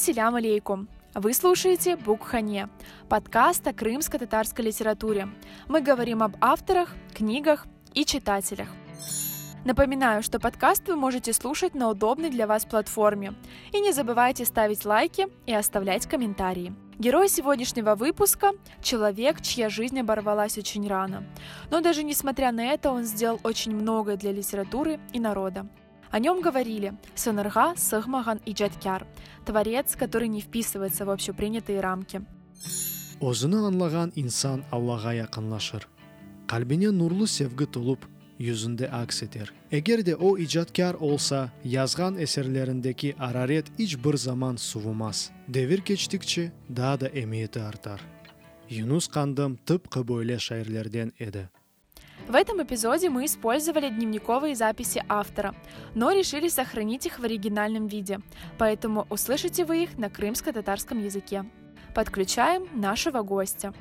Селям алейкум! Вы слушаете Букхане, подкаст о крымско-татарской литературе. Мы говорим об авторах, книгах и читателях. Напоминаю, что подкаст вы можете слушать на удобной для вас платформе. И не забывайте ставить лайки и оставлять комментарии. Герой сегодняшнего выпуска – человек, чья жизнь оборвалась очень рано. Но даже несмотря на это, он сделал очень многое для литературы и народа. О нем говорили Сынырга, Сыгмаган и Джаткяр, творец, который не вписывается в общепринятые рамки. Өзүнө аңлаган инсан Аллага якынлашыр. Калбине нурлуу sevgi толуп, yüzünde aks eder. Eğer de o icadkar olsa yazgan eserlerindeki araret hiçbir zaman suvumaz. Devir geçtikçe daha da emniyeti artar. Yunus Kandым tıpkı böyle şairlerden edi. В этом эпизоде мы использовали дневниковые записи автора, но решили сохранить их в оригинальном виде, поэтому услышите вы их на крымско-татарском языке. Подключаем нашего гостя.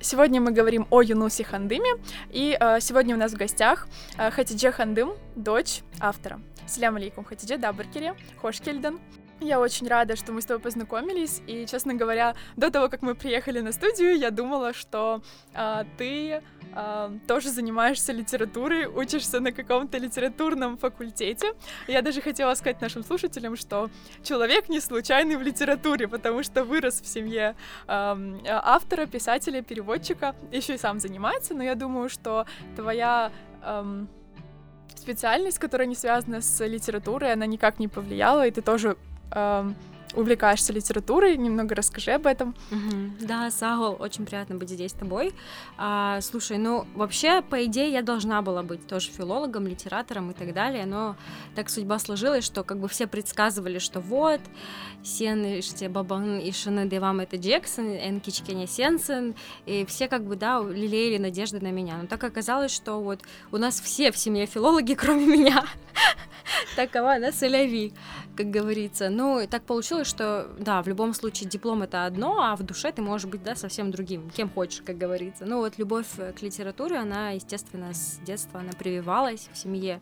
Сегодня мы говорим о Юнусе Хандыме, и э, сегодня у нас в гостях э, Хатидже Хандым, дочь автора. Салям алейкум, Хатидже Дабаркере, Хошкельден. Я очень рада, что мы с тобой познакомились, и, честно говоря, до того, как мы приехали на студию, я думала, что э, ты э, тоже занимаешься литературой, учишься на каком-то литературном факультете. Я даже хотела сказать нашим слушателям, что человек не случайный в литературе, потому что вырос в семье э, автора, писателя, переводчика, еще и сам занимается, но я думаю, что твоя... Э, специальность, которая не связана с литературой, она никак не повлияла, и ты тоже э, увлекаешься литературой, немного расскажи об этом. Да, Сагол, очень приятно быть здесь с тобой. А, слушай, ну вообще, по идее, я должна была быть тоже филологом, литератором и так далее, но так судьба сложилась, что как бы все предсказывали, что вот, сен иште бабан и девам это Джексон, эн кичкене сенсен, и все как бы, да, лелеяли надежды на меня. Но так оказалось, что вот у нас все в семье филологи, кроме меня. Такова, да, соляви, как говорится. Ну, так получилось, что, да, в любом случае диплом это одно, а в душе ты можешь быть, да, совсем другим, кем хочешь, как говорится. Ну, вот любовь к литературе, она, естественно, с детства, она прививалась в семье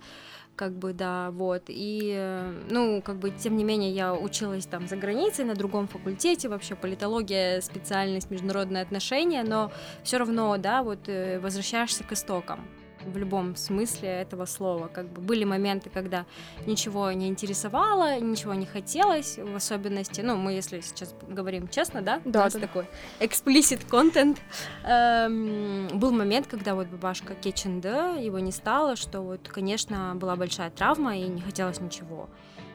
как бы, да, вот, и, ну, как бы, тем не менее, я училась там за границей, на другом факультете, вообще политология, специальность, международные отношения, но все равно, да, вот, э, возвращаешься к истокам, в любом смысле этого слова. Как бы были моменты, когда ничего не интересовало, ничего не хотелось, в особенности, ну, мы, если сейчас говорим честно, да, да, у нас да. такой explicit content. Эм, был момент, когда вот бабашка Кетченда, его не стало, что вот, конечно, была большая травма и не хотелось ничего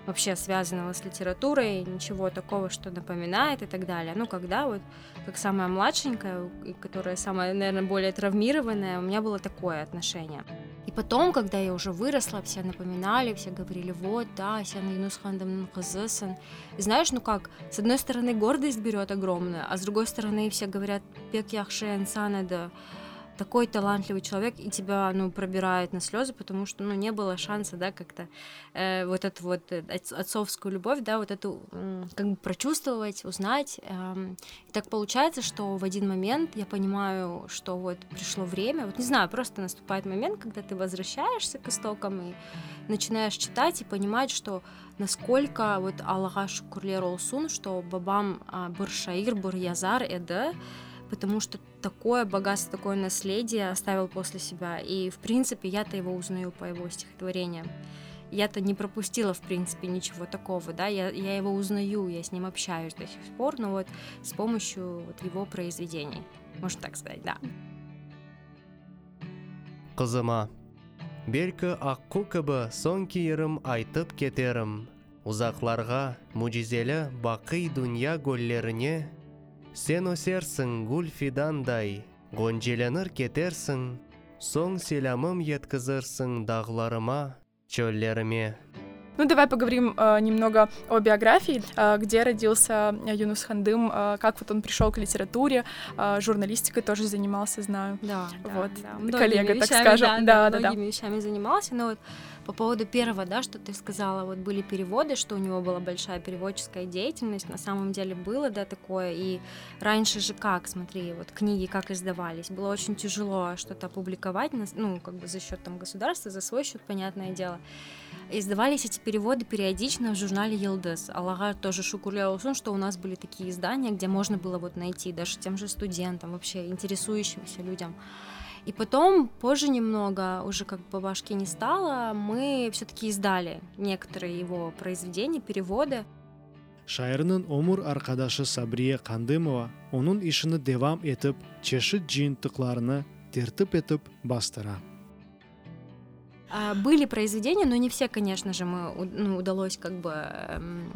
вообще связанного с литературой, ничего такого, что напоминает и так далее. Ну, когда вот, как самая младшенькая, которая самая, наверное, более травмированная, у меня было такое отношение. И потом, когда я уже выросла, все напоминали, все говорили, вот, да, сен Юнус Хандам Знаешь, ну как, с одной стороны, гордость берет огромная, а с другой стороны, все говорят, пек яхше инсана такой талантливый человек, и тебя, ну, пробирает на слезы, потому что, ну, не было шанса, да, как-то э, вот эту вот э, отцовскую любовь, да, вот эту, э, как бы прочувствовать, узнать. Э, и так получается, что в один момент я понимаю, что вот пришло время, вот не знаю, просто наступает момент, когда ты возвращаешься к истокам и начинаешь читать и понимать, что насколько вот Аллаха шукурлер олсун, что бабам а, бір шаир, бір язар эді, потому что такое богатство, такое наследие оставил после себя. И, в принципе, я-то его узнаю по его стихотворениям. Я-то не пропустила, в принципе, ничего такого, да, я, я его узнаю, я с ним общаюсь до сих пор, но вот с помощью вот его произведений, можно так сказать, да. Қызыма, белкі аққу кібі сон киірім айтып кетерім. Ұзақларға мұжизелі бақи дүния гөллеріне Сен өсерсің гүл фидандай, гонжеленір кетерсің, соң селямым еткізірсің дағларыма, чөллеріме. Ну, давай поговорим э, немного о биографии, э, где родился Юнус Хандым, э, как вот он пришел к литературе, э, журналистикой тоже занимался, знаю. Да, вот. да, Коллега, многими так вещами, скажем. Да, Да, да, многими да. вещами занимался, но вот по поводу первого, да, что ты сказала, вот были переводы, что у него была большая переводческая деятельность, на самом деле было, да, такое, и раньше же как, смотри, вот книги как издавались, было очень тяжело что-то опубликовать, ну, как бы за счет там государства, за свой счет, понятное дело. Издавались эти переводы периодично в журнале Елдес. Аллага тоже шукурля что у нас были такие издания, где можно было вот найти даже тем же студентам, вообще интересующимся людям. И потом, позже немного, уже как бабашки не стало, мы все-таки издали некоторые его произведения, переводы. Шайырның омур аркадашы Сабрия Кандымова оның ишini девам етіп, чешет жиынтықларыны тертіп етіп бастыра. А, были произведения, но не все, конечно же, мы ну, удалось как бы эм,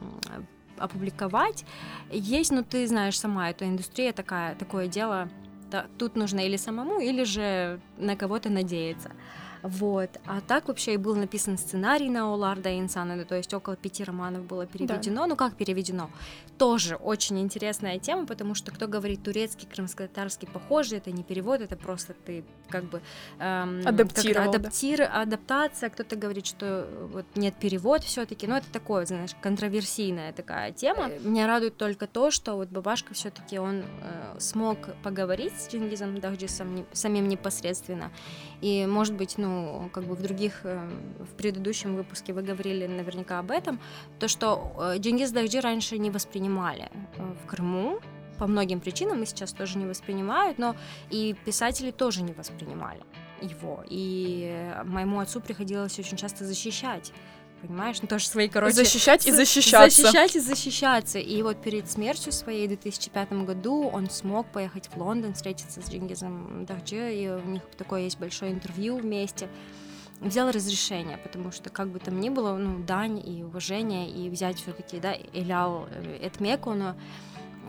опубликовать. Есть, ну ты знаешь сама, эта индустрия такая, такое дело тут нужно или самому, или же на кого-то надеяться. Вот. А так вообще и был написан сценарий на Оларда Инсана, то есть около пяти романов было переведено. Да. Ну как переведено? Тоже очень интересная тема, потому что кто говорит турецкий, крымско-татарский похожий, это не перевод, это просто ты как бы эм, адаптировал, как адаптир, да. адаптация. Кто-то говорит, что вот нет перевод все-таки, но это такое, знаешь, контроверсийная такая тема. Меня радует только то, что вот Бабашка все-таки он э, смог поговорить с Чингизом Дахджисом самим непосредственно, и может быть, ну как бы в других, э, в предыдущем выпуске вы говорили наверняка об этом, то, что э, Джингиз Дахджи раньше не воспринимали э, в Крыму, по многим причинам и сейчас тоже не воспринимают, но и писатели тоже не воспринимали его. И моему отцу приходилось очень часто защищать понимаешь? Ну, тоже свои, короче... Защищать и защищаться. Защищать и защищаться. И вот перед смертью своей в 2005 году он смог поехать в Лондон, встретиться с Джингизом Дахджи, и у них такое есть большое интервью вместе. Взял разрешение, потому что как бы там ни было, ну, дань и уважение, и взять все таки да, Элял Этмеку, но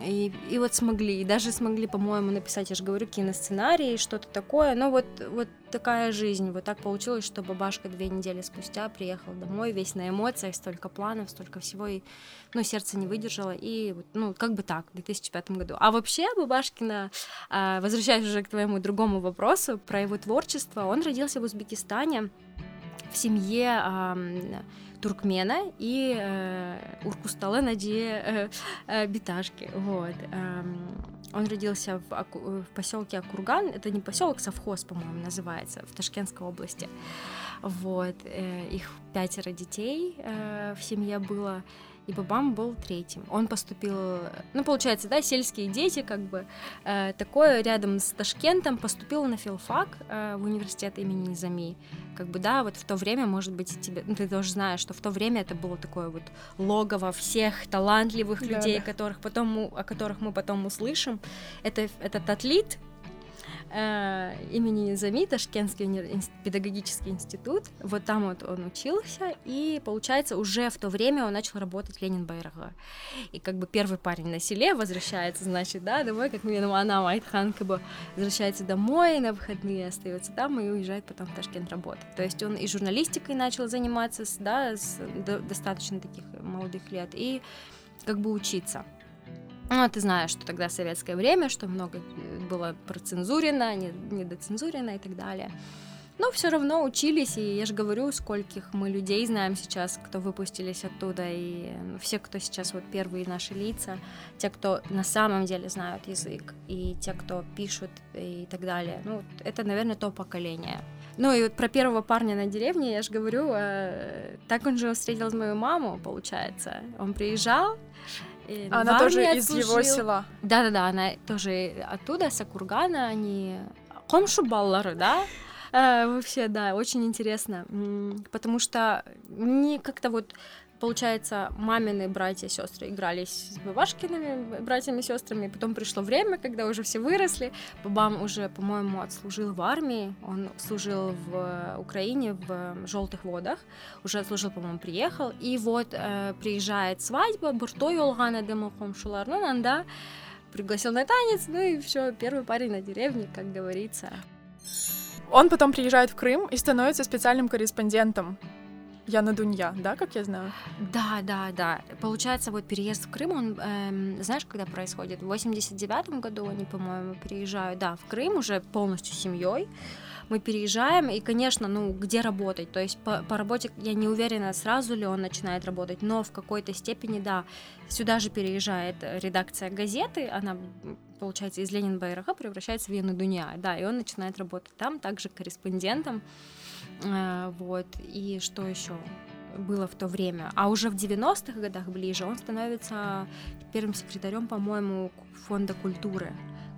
и, и вот смогли, и даже смогли, по-моему, написать, я же говорю, киносценарий, что-то такое. Но вот, вот такая жизнь. Вот так получилось, что бабашка две недели спустя приехал домой, весь на эмоциях, столько планов, столько всего, и, ну, сердце не выдержало, и, ну, как бы так, в 2005 году. А вообще Бабашкина, а, возвращаясь уже к твоему другому вопросу про его творчество, он родился в Узбекистане в семье туркмена и э, Уркусталы Нади э, э, Биташки. Вот. Э, он родился в, в поселке Акурган. Это не поселок, совхоз, по-моему, называется, в Ташкентской области. Вот. Э, их пятеро детей э, в семье было и Бабам был третьим. Он поступил, ну, получается, да, сельские дети, как бы, э, такое рядом с Ташкентом, поступил на филфак э, в университет имени Низами. Как бы, да, вот в то время, может быть, тебе, ну, ты тоже знаешь, что в то время это было такое вот логово всех талантливых да, людей, да. которых потом, о которых мы потом услышим. Это, этот атлет, э, имени Зами, Ташкентский педагогический институт. Вот там вот он учился, и, получается, уже в то время он начал работать Ленин Байрага. И как бы первый парень на селе возвращается, значит, да, домой, как мне она Айтхан, как бы возвращается домой на выходные, остается там и уезжает потом в Ташкент работать. То есть он и журналистикой начал заниматься, да, с достаточно таких молодых лет, и как бы учиться. Ну, ты знаешь, что тогда советское время, что много было процензурено, недоцензурено и так далее. Но все равно учились, и я же говорю, скольких мы людей знаем сейчас, кто выпустились оттуда, и все, кто сейчас вот первые наши лица, те, кто на самом деле знают язык, и те, кто пишут и так далее. Ну, это, наверное, то поколение. Ну и вот про первого парня на деревне, я же говорю, э, так он же встретил мою маму, получается. Он приезжал, и она тоже из его села. Да-да-да, она тоже оттуда, с Акургана, они комшу баллары, да? Э, вообще, да, очень интересно, потому что не как-то вот получается, мамины братья и сестры игрались с Бабашкиными братьями и сестрами. Потом пришло время, когда уже все выросли. Бабам уже, по-моему, отслужил в армии. Он служил в Украине в желтых водах. Уже отслужил, по-моему, приехал. И вот э, приезжает свадьба, Буртой Олгана Демохом Шуларнан, да, пригласил на танец, ну и все, первый парень на деревне, как говорится. Он потом приезжает в Крым и становится специальным корреспондентом Яна Дунья, да, как я знаю? Да, да, да. Получается, вот переезд в Крым, он, эм, знаешь, когда происходит? В 89 году они, по-моему, переезжают, да, в Крым уже полностью семьей. Мы переезжаем, и, конечно, ну, где работать? То есть по, по работе я не уверена, сразу ли он начинает работать, но в какой-то степени, да, сюда же переезжает редакция газеты, она получается, из Ленин Байраха превращается в Яна Дуня, да, и он начинает работать там, также корреспондентом, вот, и что еще было в то время. А уже в 90-х годах ближе он становится первым секретарем, по-моему, фонда культуры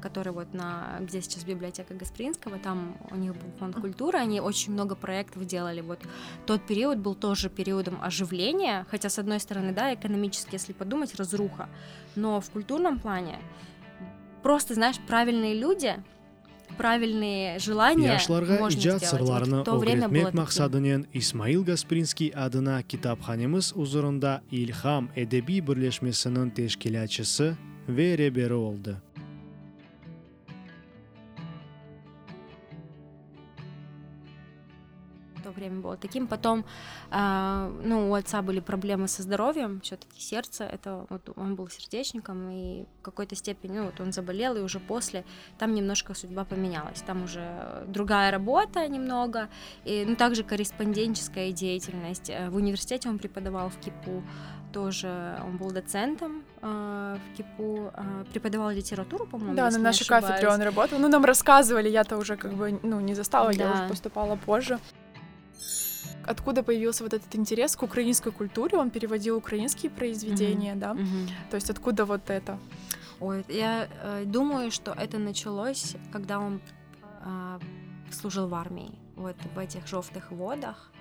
который вот на где сейчас библиотека Гаспринского, там у них был фонд культуры, они очень много проектов делали. Вот тот период был тоже периодом оживления, хотя с одной стороны, да, экономически, если подумать, разруха, но в культурном плане просто, знаешь, правильные люди правильные желания можно сделать. то время было максатыннан Исмаил Гаспринский adına kitapxonamiz huzurunda İlham Edebi birleşmesinin teşkilatçısı ve rehberi oldu. Время было таким. Потом, а, ну, у отца были проблемы со здоровьем, все-таки сердце, это вот он был сердечником, и в какой-то степени, ну, вот он заболел, и уже после там немножко судьба поменялась. Там уже другая работа немного, и, ну, также корреспондентская деятельность. Э, В университете он преподавал в КИПУ, тоже он был доцентом э, в КИПУ, э, преподавал литературу, по-моему, Да, на нашей кафедре ошибаюсь. он работал. Ну, нам рассказывали, я-то уже как бы, ну, не застала, я Да. уже поступала позже. Откуда появился вот этот интерес к украинской культуре? Он переводил украинские произведения, да? Мгм. То есть откуда вот это? Ой, я э, думаю, что это началось, когда он а, служил в армии, вот в этих желтых водах.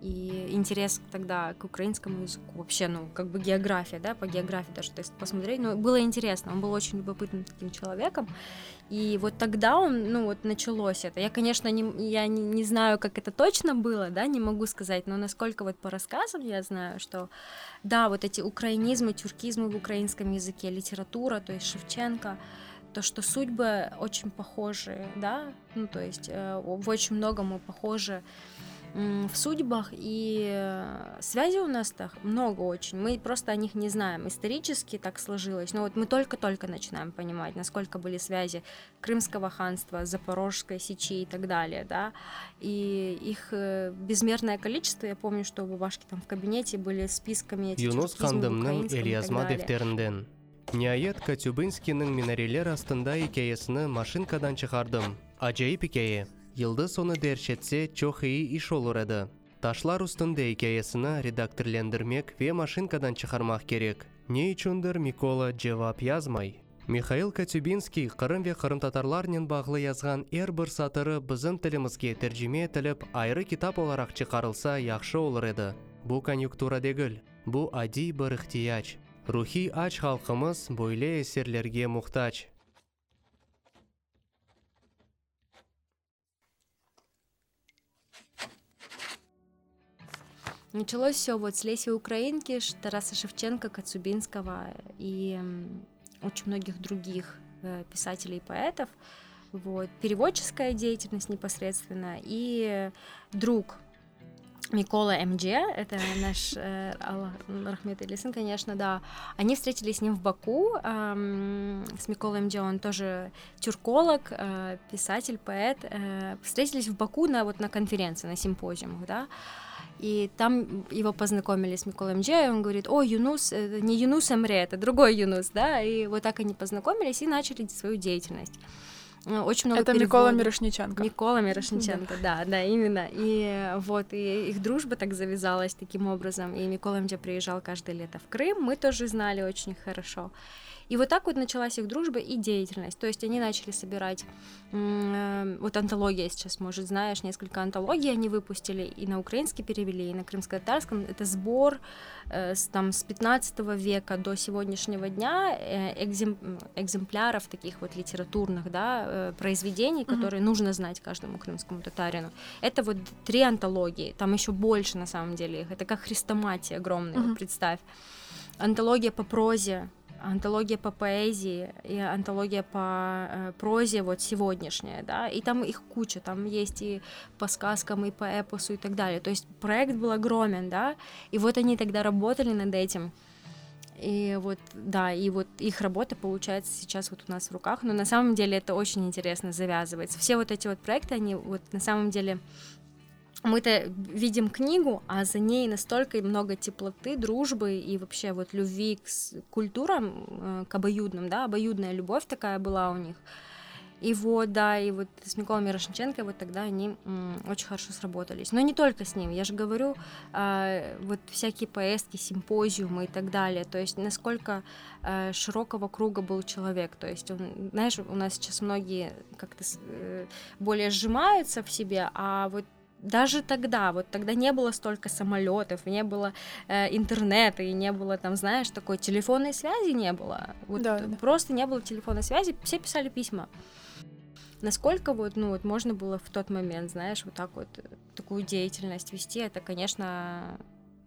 И интерес тогда к украинскому языку, вообще, ну, как бы география, да, по географии даже, то есть посмотреть, ну, было интересно, он был очень любопытным таким человеком, и вот тогда он, ну, вот началось это. Я, конечно, не, я не, не знаю, как это точно было, да, не могу сказать, но насколько вот по рассказам я знаю, что, да, вот эти украинизмы, тюркизмы в украинском языке, литература, то есть Шевченко, то, что судьбы очень похожи, да, ну, то есть э, в очень многом мы похожи в судьбах, и э, связи у нас так много очень, мы просто о них не знаем, исторически так сложилось, но вот мы только-только начинаем понимать, насколько были связи Крымского ханства, Запорожской сечи и так далее, да, и их э, безмерное количество, я помню, что у бабашки там в кабинете были списками эти юнус хандымның далее. дефтерінден ниаят катюбинскийның минарелер астында хикаясыны машинкадан чыгардым ажайып хикая Йылды соны дәршетсе, дәрчетсе иш олыр урады. Ташлар үстінде хикаясына редакторлендірмек ве машинкадан чыгармак керек. Не үчіндір Микола жевап язмай. Михаил Катюбинский қырым ве Кырым татарларнен бағылы язған әр бір сатыры биздин тілімізге тәржіме тіліп, айры китап оларақ чыгарылса яқшы олыр еді. Бұ конъюнктура дегіл, бұ ади бір ұқтияч. Рухи ач халкымыз бойле эсерлерге муктаж. Началось все вот с Леси Украинки, Тараса Шевченко, Коцубинского и очень многих других э, писателей и поэтов. Вот. Переводческая деятельность непосредственно. И друг Микола МД, это наш э, Аллах Рахмет Илисын, конечно, да. Они встретились с ним в Баку. эм, с Миколой МД он тоже тюрколог, э, писатель, поэт. э, встретились в Баку на, вот, на конференции, на симпозиумах, да. И там его познакомили с Миколой МД, и он говорит, о, Юнус, это не Юнус Эмре, это другой Юнус, да, и вот так они познакомились и начали свою деятельность. Э, Очень много Это Микола переводов. Мирошниченко. Микола Мирошниченко, да, да, именно. И э, вот, и их дружба так завязалась таким образом. И Микола МД приезжал каждое лето в Крым, мы тоже знали очень хорошо. И вот так вот началась их дружба и деятельность. То есть они начали собирать, э, вот антология сейчас, может, знаешь, несколько антологий они выпустили, и на украинский перевели, и на крымско-татарском. Это сбор э, с, там, с 15 века до сегодняшнего дня э, экземпляров таких вот литературных да, произведений, которые нужно знать каждому крымскому татарину. Это вот три антологии, там еще больше на самом деле их. Это как хрестоматия огромная, вот Мгм. представь. Антология по прозе, антология по поэзии и антология по э, прозе вот сегодняшняя, да, и там их куча, там есть и по сказкам, и по эпосу и так далее. То есть проект был огромен, да, и вот они тогда работали над этим. И вот, да, и вот их работа получается сейчас вот у нас в руках, но на самом деле это очень интересно завязывается. Все вот эти вот проекты, они вот на самом деле мы-то видим книгу, а за ней настолько много теплоты, дружбы и вообще вот любви к культурам, э, к обоюдным, да, обоюдная любовь такая была у них. И вот, да, и вот с Миколой Мирошниченко вот тогда они очень хорошо сработались. Но не только с ним, я же говорю, э, вот всякие поездки, симпозиумы и так далее. То есть насколько э, широкого круга был человек. То есть, он, знаешь, у нас сейчас многие как-то э, более сжимаются в себе, а вот даже тогда, вот тогда не было столько самолетов, не было э, интернета, и не было там, знаешь, такой телефонной связи не было. Вот Да, да. просто не было телефонной связи, все писали письма. Насколько вот, ну, вот можно было в тот момент, знаешь, вот так вот э, такую деятельность вести, это, конечно,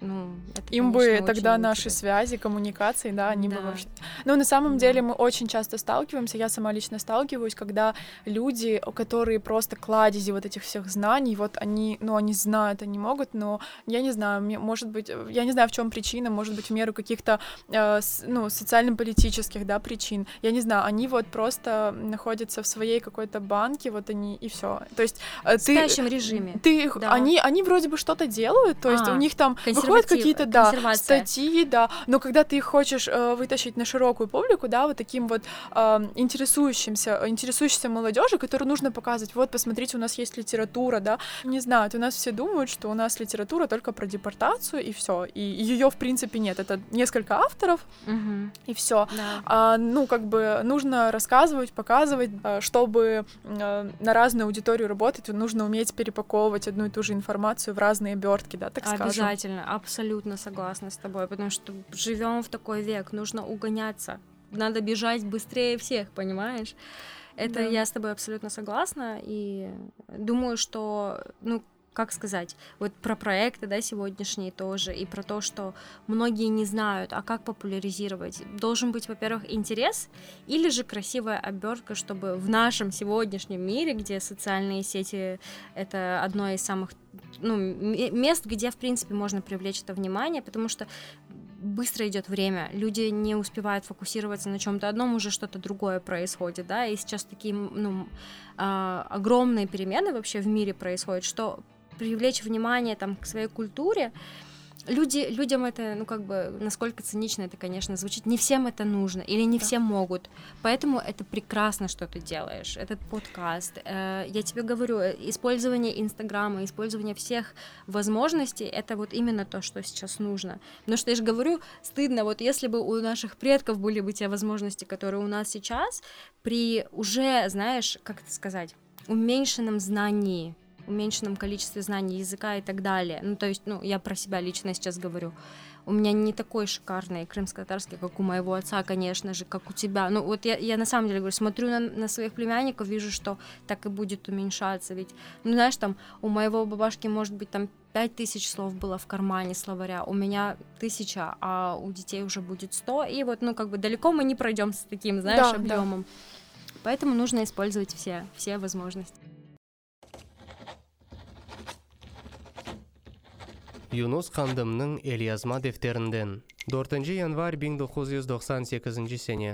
ну, это, Им бы конечно, тогда очень наши интересно. связи, коммуникации, да, они бы Да. вообще... Ну, на самом Да. деле мы очень часто сталкиваемся, я сама лично сталкиваюсь, когда люди, которые просто кладези вот этих всех знаний, вот они, ну, они знают, они могут, но я не знаю, мне, может быть, я не знаю, в чем причина, может быть, в меру каких-то, э, с- ну, социально-политических, да, причин. Я не знаю, они вот просто находятся в своей какой-то банке, вот они, и все. То есть э, В ты... спящем режиме. Ты Да. они, они вроде бы что-то делают, то есть А, у них там выходят какие-то, да, статьи, да, но когда ты их хочешь э, вытащить на широкую публику, да, вот таким вот э, интересующимся, интересующейся молодежи, которую нужно показывать, вот, посмотрите, у нас есть литература, да, не знаю, у нас все думают, что у нас литература только про депортацию, и все, и ее, в принципе, нет, это несколько авторов, Мгм. и все. Да. А, ну, как бы нужно рассказывать, показывать, а, чтобы э, на разную аудиторию работать, нужно уметь перепаковывать одну и ту же информацию в разные обертки, да, так скажем. Обязательно, абсолютно согласна с тобой, потому что живем в такой век, нужно угоняться, надо бежать быстрее всех, понимаешь? Это Да. я с тобой абсолютно согласна, и думаю, что, ну, как сказать, вот про проекты, да, сегодняшние тоже, и про то, что многие не знают, а как популяризировать. Должен быть, во-первых, интерес, или же красивая обертка, чтобы в нашем сегодняшнем мире, где социальные сети — это одно из самых ну, мест, где, в принципе, можно привлечь это внимание, потому что быстро идет время, люди не успевают фокусироваться на чем-то одном, уже что-то другое происходит, да, и сейчас такие, ну, а, огромные перемены вообще в мире происходят, что привлечь внимание там к своей культуре, люди, людям это, ну, как бы, насколько цинично это, конечно, звучит, не всем это нужно, или не Да. все могут, поэтому это прекрасно, что ты делаешь, этот подкаст, Э, я тебе говорю, э, использование Инстаграма, использование всех возможностей, это вот именно то, что сейчас нужно, потому что я же говорю, стыдно, вот если бы у наших предков были бы те возможности, которые у нас сейчас, при уже, знаешь, как это сказать, уменьшенном знании, уменьшенном количестве знаний языка и так далее. Ну, то есть, ну, я про себя лично сейчас говорю. У меня не такой шикарный крымско-татарский, как у моего отца, конечно же, как у тебя. Ну, вот я, я на самом деле говорю, смотрю на, на своих племянников, вижу, что так и будет уменьшаться. Ведь, ну, знаешь, там, у моего бабашки, может быть, там пять тысяч слов было в кармане словаря, у меня тысяча, а у детей уже будет сто. И вот, ну, как бы далеко мы не пройдем с таким, знаешь, Да, да. объемом. Поэтому нужно использовать все, все возможности. Юнус хандымның Элиязма дефтерінден 4 январь 1998 сене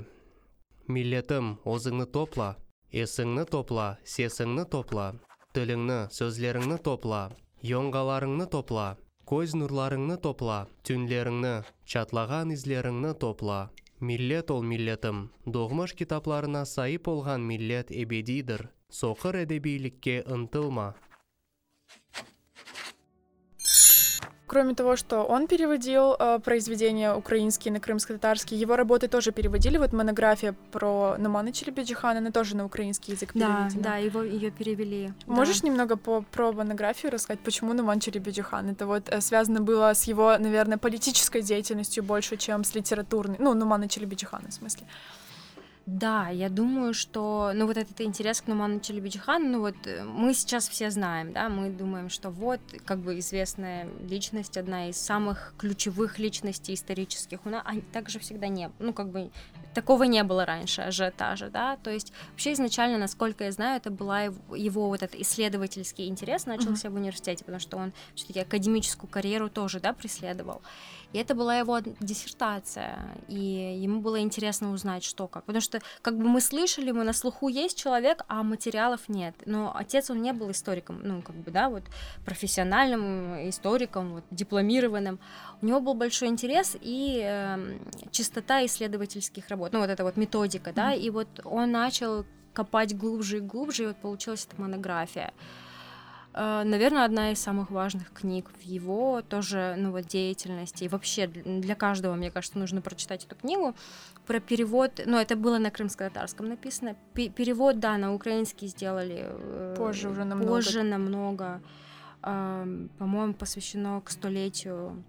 Миллетім, озыңны топла, есіңні топла, сесіңні топла, тіліңні, сөзлеріңні топла, йоңғаларыңны топла, көз нұрларыңны топла, түнлеріңні, чатлаған излеріңні топла. Миллет ол миллетім, доғмыш китапларына сайып болған миллет эбедидір. Соқыр әдебийлікке ынтылма. Кроме того, что он переводил э, произведения украинские на крымско-татарский, его работы тоже переводили. Вот монография про Нумана Челебеджихан, она тоже на украинский язык Да, переведена. да, его ее перевели. да. Можешь немного по, про монографию рассказать, почему Нуман Челебеджихан? Это вот э, связано было с его, наверное, политической деятельностью больше, чем с литературной. Ну, Нумана Челебеджихана, в смысле. Да, я думаю, что, ну, вот этот интерес к Нуману Челебиджихану, ну, вот э, мы сейчас все знаем, да, мы думаем, что вот, как бы известная личность, одна из самых ключевых личностей исторических, у нас, а также всегда не, ну, как бы, такого не было раньше, ажиотажа, да, то есть вообще изначально, насколько я знаю, это была его, его вот этот исследовательский интерес начался mm-hmm. в университете, потому что он все-таки академическую карьеру тоже, да, преследовал. И это была его диссертация, и ему было интересно узнать, что как. Потому что, как бы мы слышали, мы на слуху есть человек, а материалов нет. Но отец, он не был историком, ну, как бы, да, вот профессиональным историком, вот, дипломированным. У него был большой интерес и э, чистота исследовательских работ, ну, вот эта вот методика, да, mm-hmm. и вот он начал копать глубже и глубже, и вот получилась эта монография. Э, наверное, одна из самых важных книг в его тоже ну, вот, деятельности. И вообще для каждого, мне кажется, нужно прочитать эту книгу. Про перевод, ну, это было на крымско-татарском написано. перевод, да, на украинский сделали. Э, позже уже намного. Позже намного. По-моему, посвящено к столетию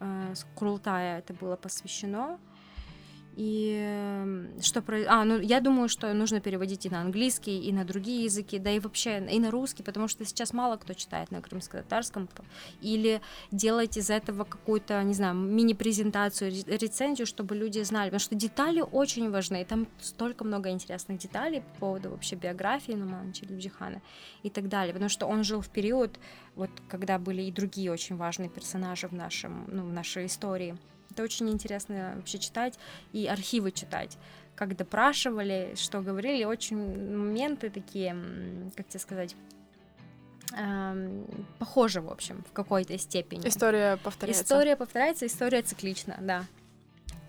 э, Курултая это было посвящено. И что про... А, ну, я думаю, что нужно переводить и на английский, и на другие языки, да и вообще и на русский, потому что сейчас мало кто читает на крымско-татарском. Или делать из этого какую-то, не знаю, мини-презентацию, рецензию, чтобы люди знали, потому что детали очень важны. Там столько много интересных деталей по поводу вообще биографии Нумана Челюбджихана и так далее, потому что он жил в период, вот, когда были и другие очень важные персонажи в, нашем, ну, в нашей истории. Это очень интересно вообще читать и архивы читать. Как допрашивали, что говорили, очень моменты такие, как тебе сказать, эм, похожи, в общем, в какой-то степени. История повторяется. История повторяется, история циклична, да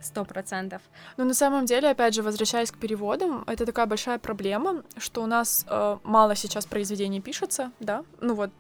сто процентов. Но на самом деле, опять же, возвращаясь к переводам, это такая большая проблема, что у нас э, мало сейчас произведений пишется, да, ну вот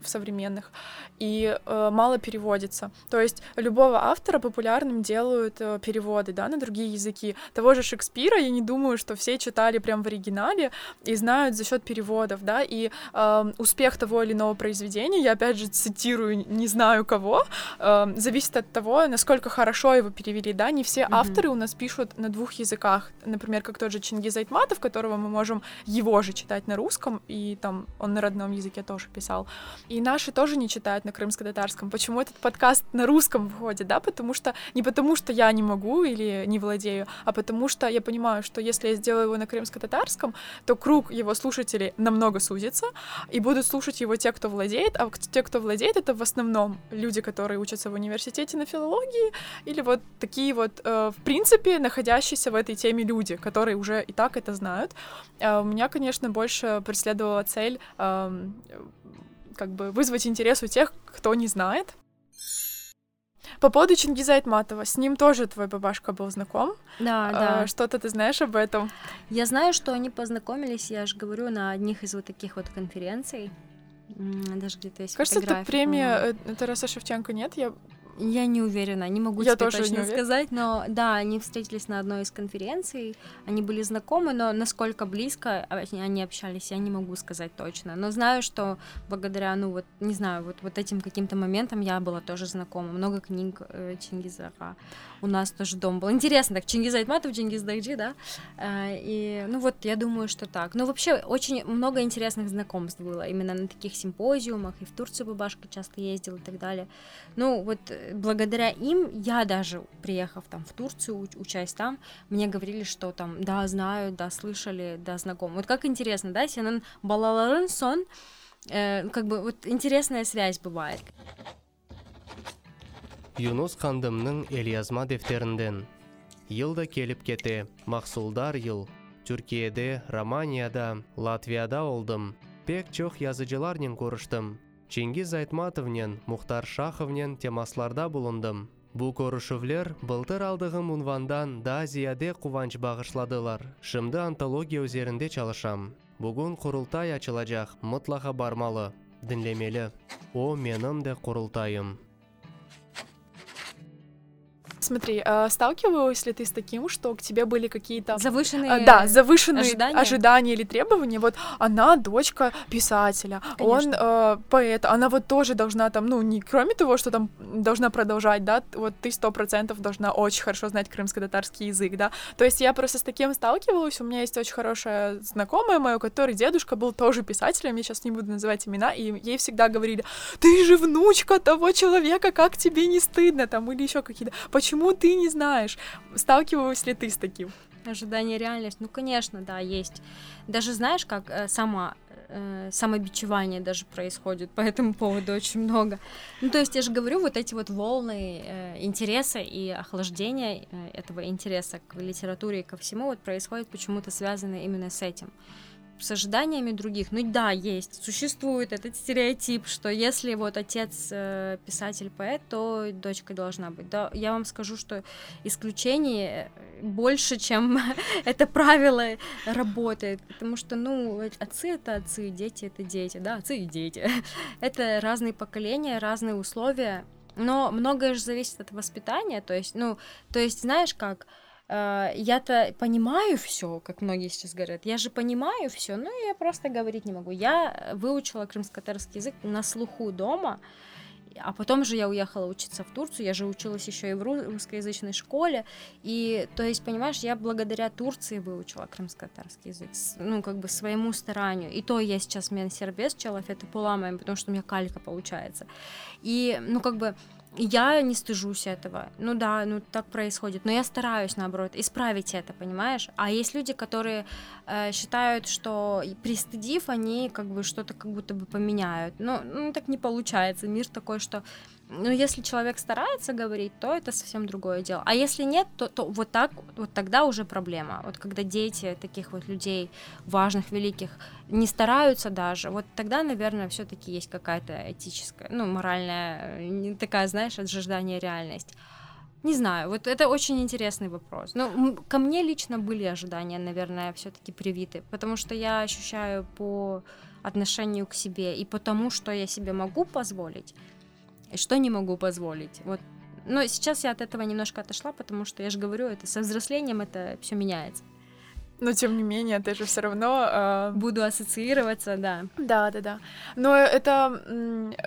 в современных, и э, мало переводится. То есть любого автора популярным делают э, переводы, да, на другие языки. Того же Шекспира, я не думаю, что все читали прям в оригинале и знают за счет переводов, да, и э, успех того или иного произведения, я опять же цитирую, не знаю кого, э, зависит от того, насколько хорошо его перевели, да, не все mm-hmm. авторы у нас пишут на двух языках, например, как тот же Чингиз Айтматов, которого мы можем его же читать на русском, и там он на родном языке тоже писал. И наши тоже не читают на крымско-татарском. Почему этот подкаст на русском выходит, да? Потому что не потому что я не могу или не владею, а потому что я понимаю, что если я сделаю его на крымско-татарском, то круг его слушателей намного сузится, и будут слушать его те, кто владеет, а те, кто владеет, это в основном люди, которые учатся в университете на филологии, или вот такие вот э, в принципе, находящиеся в этой теме люди, которые уже и так это знают. Э, у меня, конечно, больше преследовала цель э, как бы вызвать интерес у тех, кто не знает. По поводу Чингиза Айтматова, с ним тоже твой бабашка был знаком. Да, да. Что-то ты знаешь об этом? Я знаю, что они познакомились, я же говорю, на одних из вот таких вот конференций. Даже где-то есть Кажется, это премия э, Тараса Шевченко, нет? Я я не уверена, не могу я тебе точно сказать, но да, они встретились на одной из конференций, они были знакомы, но насколько близко они общались, я не могу сказать точно. Но знаю, что благодаря, ну вот, не знаю, вот, вот этим каким-то моментам я была тоже знакома. Много книг э, Чингизаха у нас тоже дом был. Интересно, так, Чингиз Айтматов, Чингиз Дайджи, да? Э, и, ну вот, я думаю, что так. Ну, вообще, очень много интересных знакомств было именно на таких симпозиумах, и в Турцию бабашка часто ездила и так далее. Ну, вот, благодаря им я даже, приехав там в Турцию, учась там, мне говорили, что там, да, знают, да, слышали, да, знакомы. Вот как интересно, да, сенен балаларын сон, э, как бы вот интересная связь бывает. юнус хандымның элязма дефтерінден Йылда келіп кете мақсулдар йыл түркияде романияда латвияда олдым пек чоқ язычыларнен көріштім Чингиз Айтматовнен, Мухтар Шаховнен темасларда болындым. Бұл көрүшүвлер былтыр алдығым ұнвандан да зияде кубанч багышладылар. Шымды антология өзерінде чалышам. Бүгін құрылтай ачылажақ, мұтлаға бармалы, динлемели. О менім де құрылтайым. Смотри, а, сталкивалась ли ты с таким, что к тебе были какие-то... Завышенные а, Да, завышенные ожидания? ожидания или требования. Вот она дочка писателя, он Конечно. э, поэт, она вот тоже должна там, ну, не кроме того, что там должна продолжать, да, вот ты сто процентов должна очень хорошо знать крымско-татарский язык, да. То есть я просто с таким сталкивалась, у меня есть очень хорошая знакомая моя, у которой дедушка был тоже писателем, я сейчас не буду называть имена, и ей всегда говорили, ты же внучка того человека, как тебе не стыдно, там, или еще какие-то, почему ты не знаешь? Сталкивалась ли ты с таким? Ожидание реальность. Ну, конечно, да, есть. Даже знаешь, как э, само, э, самобичевание даже происходит по этому поводу очень много. Ну, то есть я же говорю, вот эти вот волны э, интереса и охлаждения э, этого интереса к литературе и ко всему вот происходит почему-то связано именно с этим с ожиданиями других. Ну да, есть. Существует этот стереотип, что если вот отец э, писатель-поэт, то дочка должна быть. Да, я вам скажу, что исключений э, больше, чем это правило работает. Потому что, ну, отцы это отцы, дети это дети, да, отцы и дети. это разные поколения, разные условия. Но многое же зависит от воспитания. То есть, ну, то есть, знаешь как, э, я-то понимаю все, как многие сейчас говорят. Я же понимаю все, но я просто говорить не могу. Я выучила крымско-татарский язык на слуху дома, а потом же я уехала учиться в Турцию, я же училась еще и в ру- русскоязычной школе, и, то есть, понимаешь, я благодаря Турции выучила крымско-татарский язык, ну, как бы своему старанию, и то я сейчас мен сербез челафеты поламаем, потому что у меня калька получается, и, ну, как бы, я не стыжусь этого. Ну да, ну так происходит. Но я стараюсь, наоборот, исправить это, понимаешь? А есть люди, которые э, считают, что пристыдив, они как бы что-то как будто бы поменяют. Но ну, так не получается. Мир такой, что ну, если человек старается говорить, то это совсем другое дело. А если нет, то, то вот так, вот тогда уже проблема. Вот когда дети таких вот людей важных, великих не стараются даже, вот тогда, наверное, все-таки есть какая-то этическая, ну, моральная, не такая, знаешь, отжиждание реальность. Не знаю, вот это очень интересный вопрос. Ну, ко мне лично были ожидания, наверное, все-таки привиты, потому что я ощущаю по отношению к себе и потому, что я себе могу позволить, и что не могу позволить. Вот. Но сейчас я от этого немножко отошла, потому что я же говорю, это со взрослением это все меняется. Но тем не менее, ты же все равно... э, Буду ассоциироваться, да. Да, да, да. Но это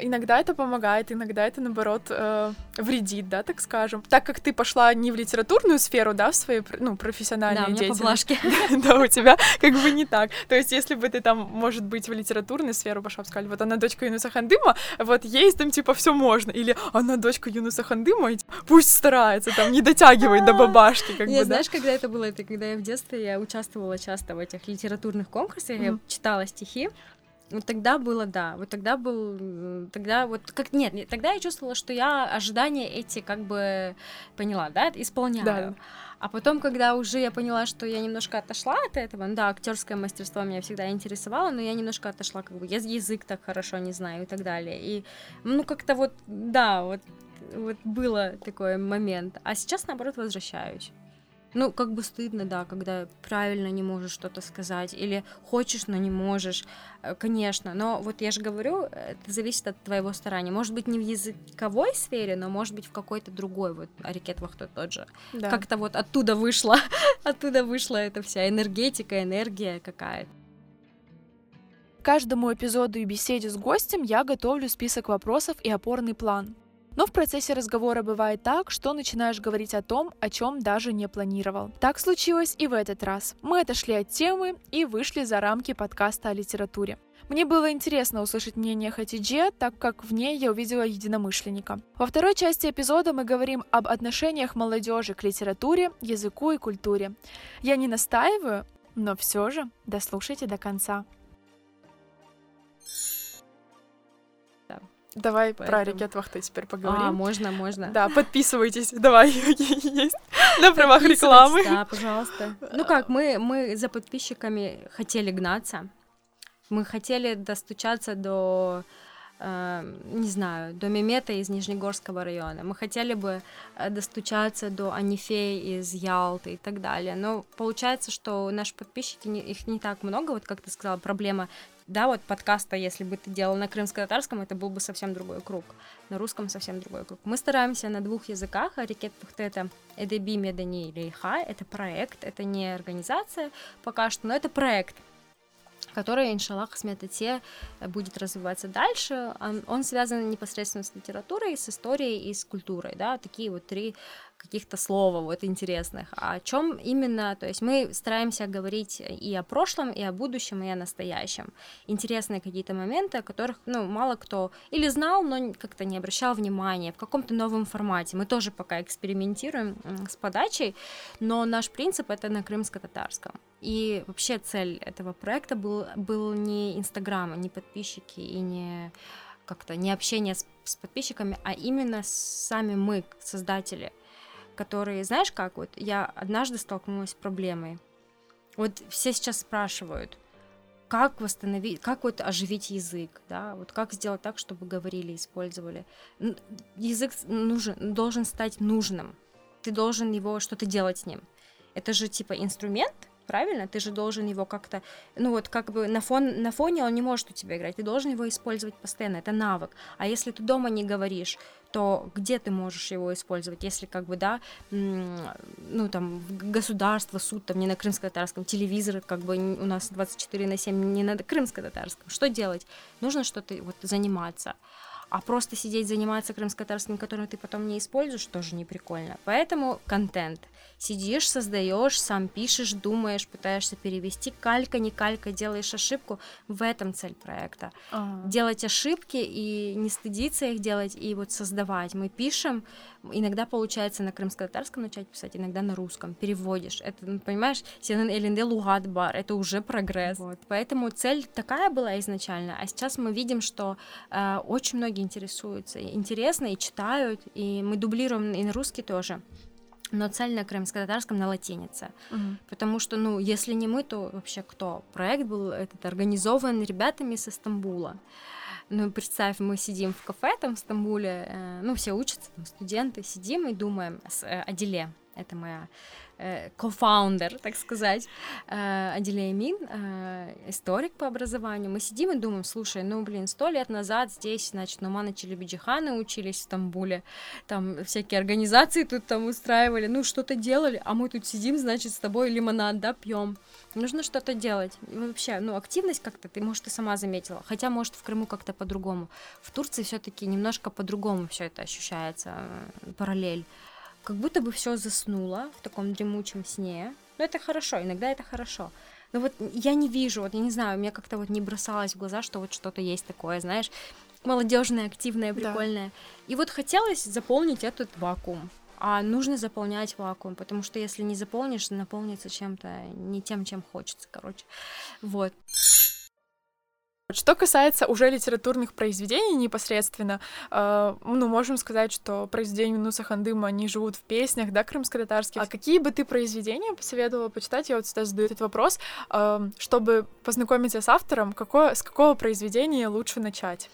иногда это помогает, иногда это наоборот э, вредит, да, так скажем. Так как ты пошла не в литературную сферу, да, в своей ну, профессиональной Да, деятельности. Да, у тебя как бы не так. То есть, если бы ты там, может быть, в литературную сферу пошла, бы сказали, вот она дочка Юнуса Хандыма, вот ей там типа все можно. Или она дочка Юнуса Хандыма, пусть старается, там, не дотягивает до бабашки, как бы, знаешь, когда это было? Это когда я в детстве я участвовала часто в этих литературных конкурсах, я Мгм. читала стихи. Вот тогда было, да, вот тогда был, тогда вот, как, нет, нет, тогда я чувствовала, что я ожидания эти как бы поняла, да, исполняю. Да. А потом, когда уже я поняла, что я немножко отошла от этого, ну да, актерское мастерство меня всегда интересовало, но я немножко отошла, как бы, я язык так хорошо не знаю и так далее. И, ну, как-то вот, да, вот, вот было такой момент. А сейчас, наоборот, возвращаюсь. Ну, как бы стыдно, да, когда правильно не можешь что-то сказать, или хочешь, но не можешь, Э, конечно. Но вот я же говорю, это зависит от твоего старания. Может быть, не в языковой сфере, но может быть в какой-то другой, вот Арикет Вахто тот же. Да. Как-то вот оттуда вышла, оттуда вышла эта вся энергетика, энергия какая-то. К каждому эпизоду и беседе с гостем я готовлю список вопросов и опорный план. Но в процессе разговора бывает так, что начинаешь говорить о том, о чем даже не планировал. Так случилось и в этот раз. Мы отошли от темы и вышли за рамки подкаста о литературе. Мне было интересно услышать мнение Хатидже, так как в ней я увидела единомышленника. Во второй части эпизода мы говорим об отношениях молодежи к литературе, языку и культуре. Я не настаиваю, но все же дослушайте до конца. Да. Давай про Поэтому- ракет вахты теперь А, поговорим. можно, можно. Да, подписывайтесь, давай, есть на правах рекламы. Да, пожалуйста. Ну как, мы, мы за подписчиками хотели гнаться. Мы хотели достучаться до, э, не знаю, до Мемета из Нижнегорского района. Мы хотели бы э, достучаться до Анифеи из Ялты и так далее. Но получается, что наши подписчики, их не так много, вот как ты сказала, проблема да, вот подкаста, если бы ты делал на крымско-татарском, это был бы совсем другой круг. На русском совсем другой круг. Мы стараемся на двух языках. Арикет Пухте это Эдеби Медани Лейха. Это проект, это не организация пока что, но это проект который, иншаллах, смятате будет развиваться дальше. Он, он связан непосредственно с литературой, с историей и с культурой, да, такие вот три каких-то слова вот интересных. А о чем именно? То есть мы стараемся говорить и о прошлом, и о будущем, и о настоящем. Интересные какие-то моменты, о которых, ну, мало кто или знал, но как-то не обращал внимания, в каком-то новом формате. Мы тоже пока экспериментируем с подачей, но наш принцип это на крымско-татарском. И вообще цель этого проекта был, был не Инстаграм, не подписчики и не как-то не общение с, с подписчиками, а именно сами мы, создатели которые, знаешь как, вот я однажды столкнулась с проблемой. Вот все сейчас спрашивают, как восстановить, как вот оживить язык, да, вот как сделать так, чтобы говорили, использовали. Язык нужен, должен стать нужным. Ты должен его что-то делать с ним. Это же типа инструмент, правильно? Ты же должен его как-то, ну вот как бы на, фон, на фоне он не может у тебя играть, ты должен его использовать постоянно, это навык. А если ты дома не говоришь, то где ты можешь его использовать, если как бы, да, ну там государство, суд, там не на крымско-татарском, телевизор, как бы у нас 24 на 7 не на крымско-татарском, что делать? Нужно что-то вот заниматься. А просто сидеть заниматься крымско-татарским, который ты потом не используешь, тоже не прикольно. Поэтому контент. Сидишь, создаешь, сам пишешь, думаешь, пытаешься перевести, калька, не калька, делаешь ошибку. В этом цель проекта. Ага. Делать ошибки и не стыдиться их делать, и вот создавать. Мы пишем, иногда получается на крымско-татарском начать писать, иногда на русском. Переводишь. Это, ну, понимаешь, сенен элинде лугат бар, это уже прогресс. Вот. Поэтому цель такая была изначально, а сейчас мы видим, что э, очень многие интересуются, интересно и читают, и мы дублируем и на русский тоже но цель на крымско-татарском на латинице. Угу. Потому что, ну, если не мы, то вообще кто? Проект был этот организован ребятами из Стамбула. Ну, представь, мы сидим в кафе там в Стамбуле, э, ну, все учатся, там, студенты, сидим и думаем с э, Аделе, это моя Э, кофаундер, так сказать, э, Аделя Эмин, э, историк по образованию. Мы сидим и думаем, слушай, ну, блин, сто лет назад здесь, значит, Нумана Челебиджиханы учились в Стамбуле, там всякие организации тут там устраивали, ну, что-то делали, а мы тут сидим, значит, с тобой лимонад, да, пьем. Нужно что-то делать. И вообще, ну, активность как-то, ты, может, и сама заметила. Хотя, может, в Крыму как-то по-другому. В Турции все-таки немножко по-другому все это ощущается, параллель как будто бы все заснуло в таком дремучем сне. Но это хорошо, иногда это хорошо. Но вот я не вижу, вот я не знаю, мне как-то вот не бросалось в глаза, что вот что-то есть такое, знаешь, молодежное, активное, прикольное. Да. И вот хотелось заполнить этот вакуум. А нужно заполнять вакуум, потому что если не заполнишь, наполнится чем-то не тем, чем хочется, короче. Вот. Что касается уже литературных произведений непосредственно, э, ну, можем сказать, что произведения Нуса Хандыма, они живут в песнях, да, крымско-татарских. А какие бы ты произведения посоветовала почитать? Я вот всегда задаю этот вопрос, э, чтобы познакомиться с автором, какое, с какого произведения лучше начать?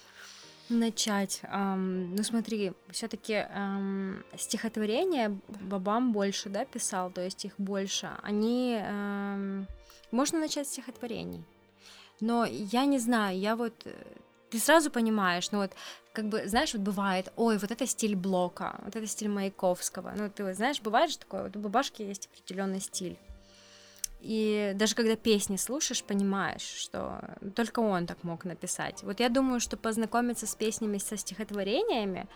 Начать. Эм, ну смотри, все-таки эм, стихотворения Бабам больше, да, писал, то есть их больше. Они эм, можно начать с стихотворений. Но я не знаю, я вот э, ты сразу понимаешь, ну вот, как бы, знаешь, вот бывает, ой, вот это стиль Блока, вот это стиль Маяковского, ну ты вот знаешь, бывает же такое, вот у Бабашки есть определенный стиль. И даже когда песни слушаешь, понимаешь, что только он так мог написать. Вот я думаю, что познакомиться с песнями, со стихотворениями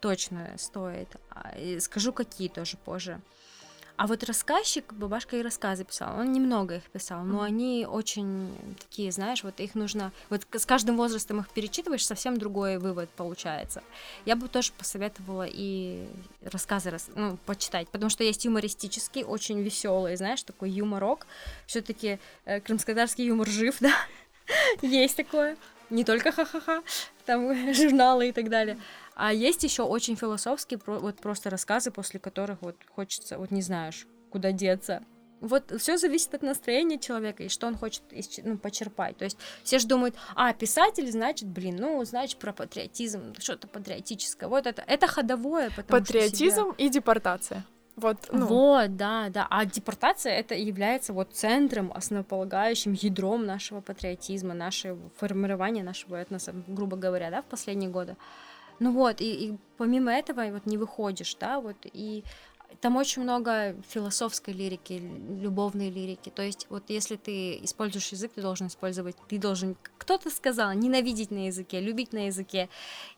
точно стоит. А, скажу, какие тоже позже. А вот рассказчик, Бабашка и рассказы писал, он немного их писал, но они очень такие, знаешь, вот их нужно, вот с каждым возрастом их перечитываешь, совсем другой вывод получается. Я бы тоже посоветовала и рассказы ну, почитать, потому что есть юмористический, очень веселый, знаешь, такой юморок. Все-таки э, крымскотарский юмор жив, да, есть такое. Не только ха-ха-ха, там журналы и так далее. А есть еще очень философские вот просто рассказы, после которых вот хочется, вот не знаешь, куда деться. Вот все зависит от настроения человека и что он хочет ну, почерпать. То есть все же думают, а, писатель, значит, блин, ну, значит, про патриотизм, что-то патриотическое. Вот это, это ходовое. Патриотизм себя... и депортация. Вот, ну. Вот, да, да. А депортация это является вот центром, основополагающим ядром нашего патриотизма, нашего формирования нашего этноса, грубо говоря, да, в последние годы. Ну вот, и, и помимо этого вот не выходишь, да, вот, и там очень много философской лирики, любовной лирики. То есть, вот если ты используешь язык, ты должен использовать, ты должен, кто-то сказал, ненавидеть на языке, любить на языке.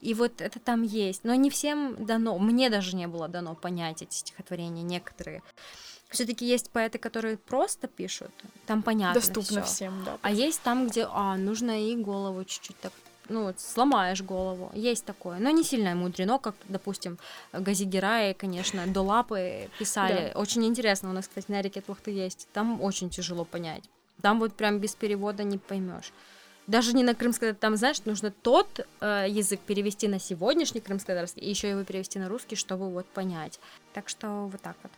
И вот это там есть. Но не всем дано, мне даже не было дано понять эти стихотворения, некоторые. Все-таки есть поэты, которые просто пишут, там понятно. Доступно всё. всем, да. А есть там, где, а, нужно и голову чуть-чуть так ну, сломаешь голову. Есть такое. Но не сильно мудрено, как, допустим, Газигераи, конечно, до лапы писали. Очень интересно. У нас, кстати, на реке Твахты есть. Там очень тяжело понять. Там вот прям без перевода не поймешь. Даже не на крымский, там, знаешь, нужно тот э, язык перевести на сегодняшний крымско-татарский, и еще его перевести на русский, чтобы вот понять. Так что вот так вот.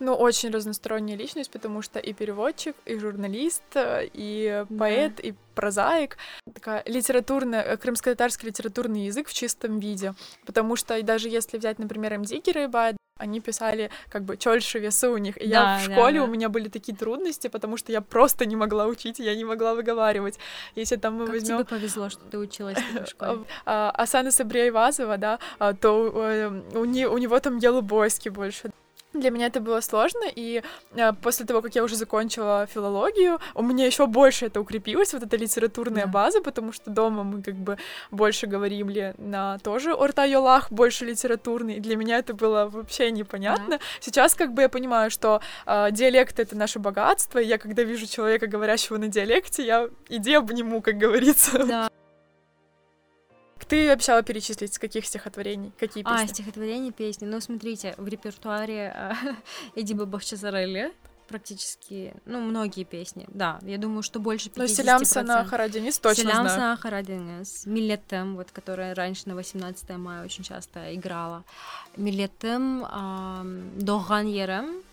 Ну, очень разносторонняя личность, потому что и переводчик, и журналист, э, и поэт, и прозаик. Такая литературная, э, крымско-татарский литературный язык в чистом виде. Потому что даже если взять, например, Мдигера и Бад, они писали как бы чольши весы у них. И Да, я в да, школе, да. у меня были такие трудности, потому что я просто не могла учить, я не могла выговаривать. Если там мы Как возьмем тебе повезло, что ты училась в школе. а, Асана Сабриайвазова, да, а, то э, у, не- у него там Елубойский больше. Для меня это было сложно, и э, после того, как я уже закончила филологию, у меня еще больше это укрепилось, вот эта литературная Да. база, потому что дома мы как бы больше говорим ли на тоже орта йолах, больше литературный, и для меня это было вообще непонятно. Сейчас как бы я понимаю, что э, диалект — это наше богатство, и я когда вижу человека, говорящего на диалекте, я иди обниму, как говорится. Да. Ты обещала перечислить, с каких стихотворений, какие А, песни? стихотворение, песни. Ну, смотрите, в репертуаре а, Эдиба Бахчазарели практически, ну, многие песни, да, я думаю, что больше 50%. Ну, Селям Сана Харадинис точно Селям знаю. Сана Харадингес, Миллетем, вот, которая раньше на 18 мая очень часто играла. Миллетем, ам, Доган Ерем, а,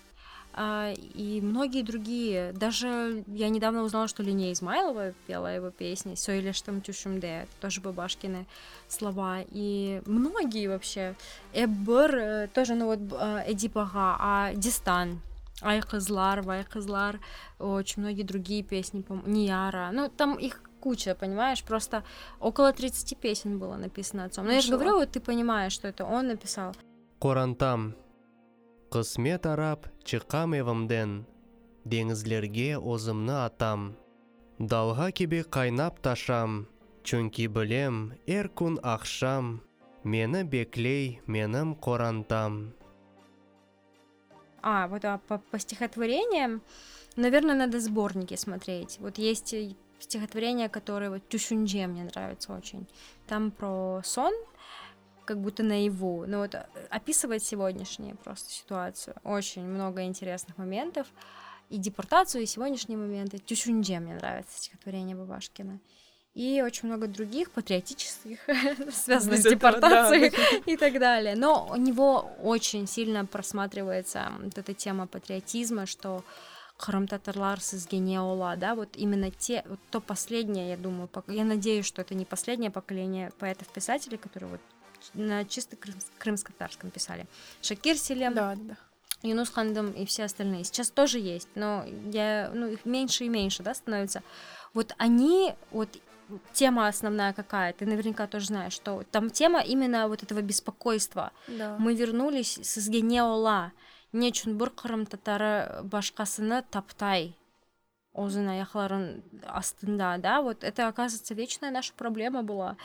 и многие другие. Даже я недавно узнала, что Линия Измайлова пела его песни «Сөйлештім тюшімде», это тоже Бабашкины слова. И многие вообще. Эббер, э, тоже, ну вот, э, Эдип Ага, а Дистан, Ай Кызлар, Вай Кызлар, очень многие другие песни, по Нияра. Ну, там их куча, понимаешь? Просто около 30 песен было написано отцом. Но я же говорю, вот ты понимаешь, что это он написал. Қорантам. Қысмет арап чықам евімден. Деңізлерге озымны атам. Далға кебе қайнап ташам. Чөнки білем, әр күн ақшам. Мені беклей, менім қорантам. А, вот а по, по стихотворениям, наверное, надо сборники смотреть. Вот есть и стихотворения, которые вот Тюшунже мне нравится очень. Там про сон, как будто наяву. Ну вот э, описывать сегодняшнюю просто ситуацию. Очень много интересных моментов. И депортацию, и сегодняшние моменты. Тюшунже мне нравится стихотворение Бабашкина. И очень много других патриотических, связанных с депортацией и так далее. Но у него очень сильно просматривается вот эта тема патриотизма, что Крым татарлар сізге ола, да, вот именно те, вот то последнее, я думаю, я надеюсь, что это не последнее поколение поэтов-писателей, которые вот на чисто крымс- крымско-татарском писали. Шакир Селем, Да, да. Юнус Хандам и все остальные. Сейчас тоже есть, но я, ну, их меньше и меньше, да, становится. Вот они, вот тема основная какая, ты наверняка тоже знаешь, что там тема именно вот этого беспокойства. Да. Мы вернулись с Генеола. Не чунбур Крым татары башкасыны таптай. Озын аяқларын астында, да, вот это, оказывается, вечная наша проблема была.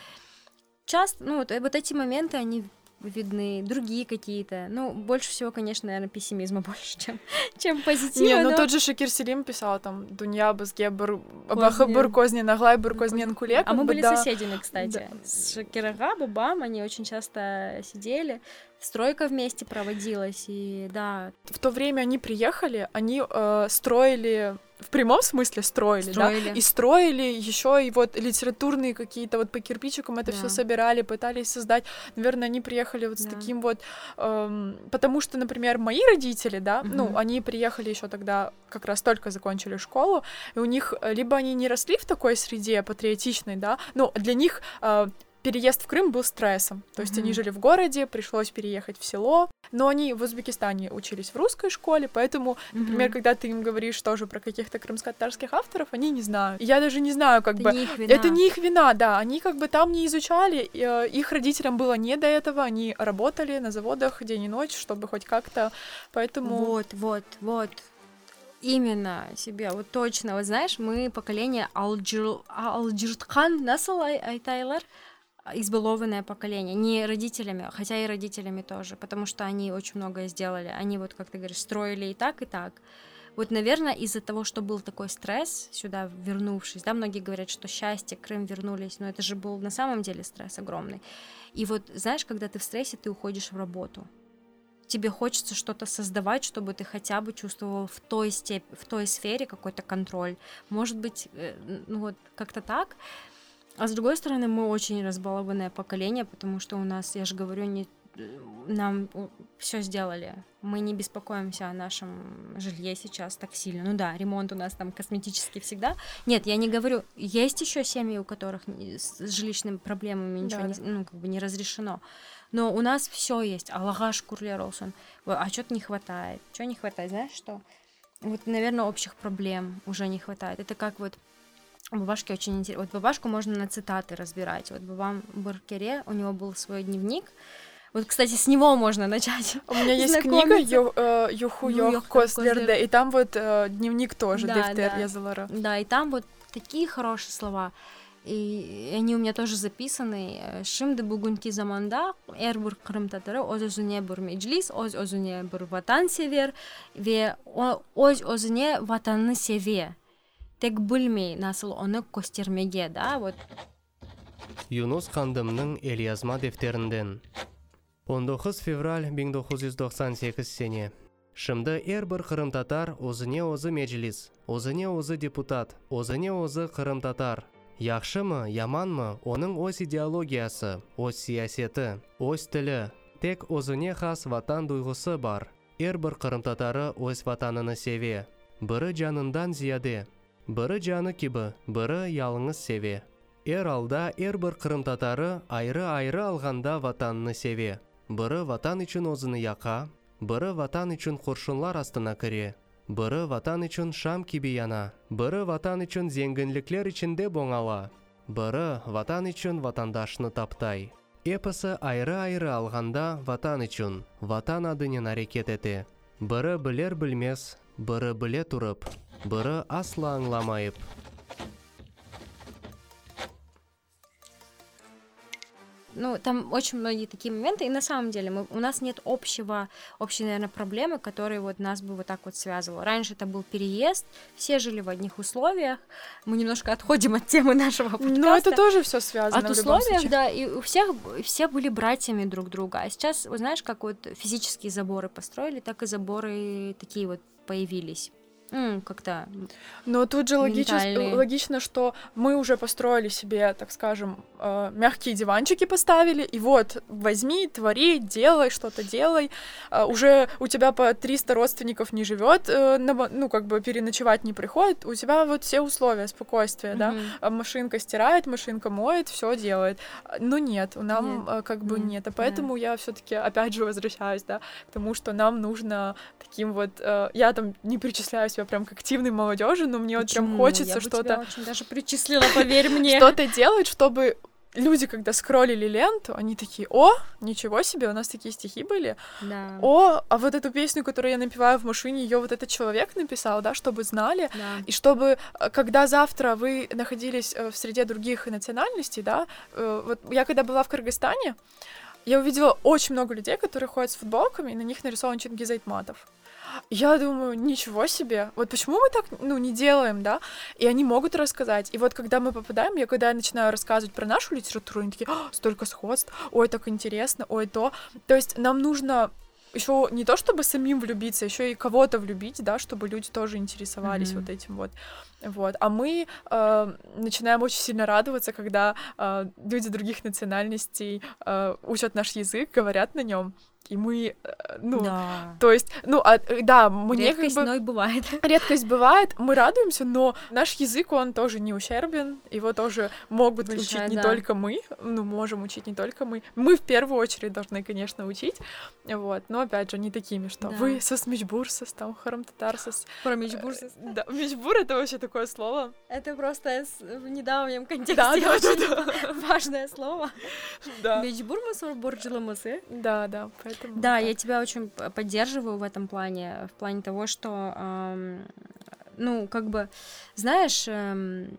Часто, ну, вот, э, вот эти моменты, они видны, другие какие-то. Ну, больше всего, конечно, наверное, пессимизма больше, чем, чем позитива. Не, ну но- тот же Шакир Селим писал там Дунья Бар- Кознен. Бахабыр Кознен Аглай Бар Кознен Куле. А мы бы, были да. соседями, кстати. Да. С Шакирага, Бабам, они очень часто сидели. Стройка вместе проводилась, и да, В то время они приехали, они э, строили в прямом смысле строили, Строили. да, и строили еще и вот литературные какие-то вот по кирпичикам это Да. все собирали, пытались создать. Наверное, они приехали вот с Да. таким вот, эм, потому что, например, мои родители, да, Мгм. ну, они приехали еще тогда как раз только закончили школу, и у них э, либо они не росли в такой среде патриотичной, да, ну, для них э, переезд в Крым был стрессом. То есть mm-hmm. они жили в городе, пришлось переехать в село, но они в Узбекистане учились в русской школе, поэтому, например, mm-hmm. когда ты им говоришь тоже про каких-то крымско-татарских авторов, они не знают. Я даже не знаю, как это бы... Не их вина. Это не их вина, да. Они как бы там не изучали, э, их родителям было не до этого, они работали на заводах день и ночь, чтобы хоть как-то, поэтому... Вот, вот, вот. Именно себе, вот точно. Вот знаешь, мы поколение Алджиртхан, насыл айтайлар, избалованное поколение, не родителями, хотя и родителями тоже, потому что они очень многое сделали. Они вот, как ты говоришь, строили и так, и так. Вот, наверное, из-за того, что был такой стресс, сюда вернувшись, да, многие говорят, что счастье, Крым вернулись, но это же был на самом деле стресс огромный. И вот, знаешь, когда ты в стрессе, ты уходишь в работу. Тебе хочется что-то создавать, чтобы ты хотя бы чувствовал в той, степ... в той сфере какой-то контроль. Может быть, э, ну вот как-то так. А с другой стороны, мы очень разбалованное поколение, потому что у нас, я же говорю, не нам все сделали. Мы не беспокоимся о нашем жилье сейчас так сильно. Ну да, ремонт у нас там косметический всегда. Нет, я не говорю, есть еще семьи, у которых с жилищными проблемами ничего да, не, ну, как бы не разрешено. Но у нас все есть. Аллаха шкурлер олсон. А что-то не хватает. Чего не хватает? Знаешь что? Вот, наверное, общих проблем уже не хватает. Это как вот Бабашки очень интересно. Вот бабашку можно на цитаты разбирать. Вот Бабам Баркере, у него был свой дневник. Вот, кстати, с него можно начать. У меня есть книга э, Юху Йох Кослерде, и там вот э, дневник тоже, да, Дефтер да. Язалара. Да, и там вот такие хорошие слова. И они у меня тоже записаны. Zamanda her bir Kırım Tatarı öz özüne bir meclis, öz özüne bir vatan sever ve öz özüne vatanını seviyor. Тек білмей насыл оны көстермеге да вот. Юнус хандымның элязма дефтерінден. 19 февраль 1998 сене. Шымды эр бір қырым татар озыне озы меджлис озыне озы депутат озыне озы қырым татар яқшымы яманмы оның ось идеологиясы ось сиясеті ось тілі. Тек озыне хас ватан дойғысы бар. Эр бір қырым татары ось ватаныны севе. Бірі жанындан зияде. Бірі жаны кебі бірі ялыңыз севе. Эр алда эр бір қырым татары айры айры алғанда ватанны севе. Бірі ватан үшін озыны яқа бірі ватан үшін құршынлар астына кіре. Бірі ватан үшін шам киби яна бірі ватан үшін зеңгінліклер ішінде боңала. Бірі ватан үшін ватандашны таптай. Эпосы айры-айры алғанда ватан үшін ватан адынен әрекет ете. Бірі білер білмес бірі біле тұрып. Бірі асла аңламайып ну, там очень многие такие моменты, и на самом деле мы, у нас нет общего, общей, наверное, проблемы, которая вот нас бы вот так вот связывала. Раньше это был переезд, все жили в одних условиях, мы немножко отходим от темы нашего подкаста. Но это тоже все связано. От условиях, да, и у всех все были братьями друг друга, а сейчас, знаешь, как вот физические заборы построили, так и заборы такие вот появились как-то. Но тут же логично, логично, что мы уже построили себе, так скажем, э, мягкие диванчики поставили, и вот возьми, твори, делай, что-то делай. Э, уже у тебя по 300 родственников не живет, э, ну, как бы переночевать не приходит, у тебя вот все условия спокойствия, mm-hmm. да. Машинка стирает, машинка моет, все делает. Но нет, нам нет. как бы mm-hmm. нет. А поэтому yeah. я все-таки опять же возвращаюсь, да, к тому, что нам нужно таким вот. Я там не причисляю себя прям к активной молодежи, но мне Почему? вот прям хочется что-то... очень даже причислила, поверь мне. Что-то делать, чтобы люди, когда скроллили ленту, они такие, о, ничего себе, у нас такие стихи были. Да. О, а вот эту песню, которую я напеваю в машине, ее вот этот человек написал, да, чтобы знали. Да. И чтобы, э, когда завтра вы находились э, в среде других национальностей, да, э, вот я когда была в Кыргызстане, я увидела очень много людей, которые ходят с футболками, и на них нарисован Чингиз Айтматов. Я думаю, ничего себе. Вот почему мы так, ну, не делаем, да? И они могут рассказать. И вот когда мы попадаем, я когда я начинаю рассказывать про нашу литературу, они такие, столько сходств, ой, так интересно, ой, то. То есть нам нужно еще не то чтобы самим влюбиться, еще и кого-то влюбить, да, чтобы люди тоже интересовались mm-hmm. вот этим вот. Вот. А мы э, начинаем очень сильно радоваться, когда э, люди других национальностей э, учат наш язык, говорят на нем. И мы, э, ну, да. то есть, ну, а, э, да, мне Редкость, как бы... бывает. Редкость бывает, мы радуемся, но наш язык, он тоже не ущербен, его тоже могут Большая, учить не да. только мы, ну, можем учить не только мы. Мы в первую очередь должны, конечно, учить, вот, но, опять же, не такими, что Да. вы со Смичбурсас, там, Харамтатарсас. Про мечбурсис. Да, Мичбур — это вообще такое слово. Это просто в недавнем контексте Да, да, очень да, важное слово. да. Мечбурмас борджиламасы. Да, да, поэтому... Да, так. я тебя очень поддерживаю в этом плане, в плане того, что, ам, ну, как бы, знаешь, эм,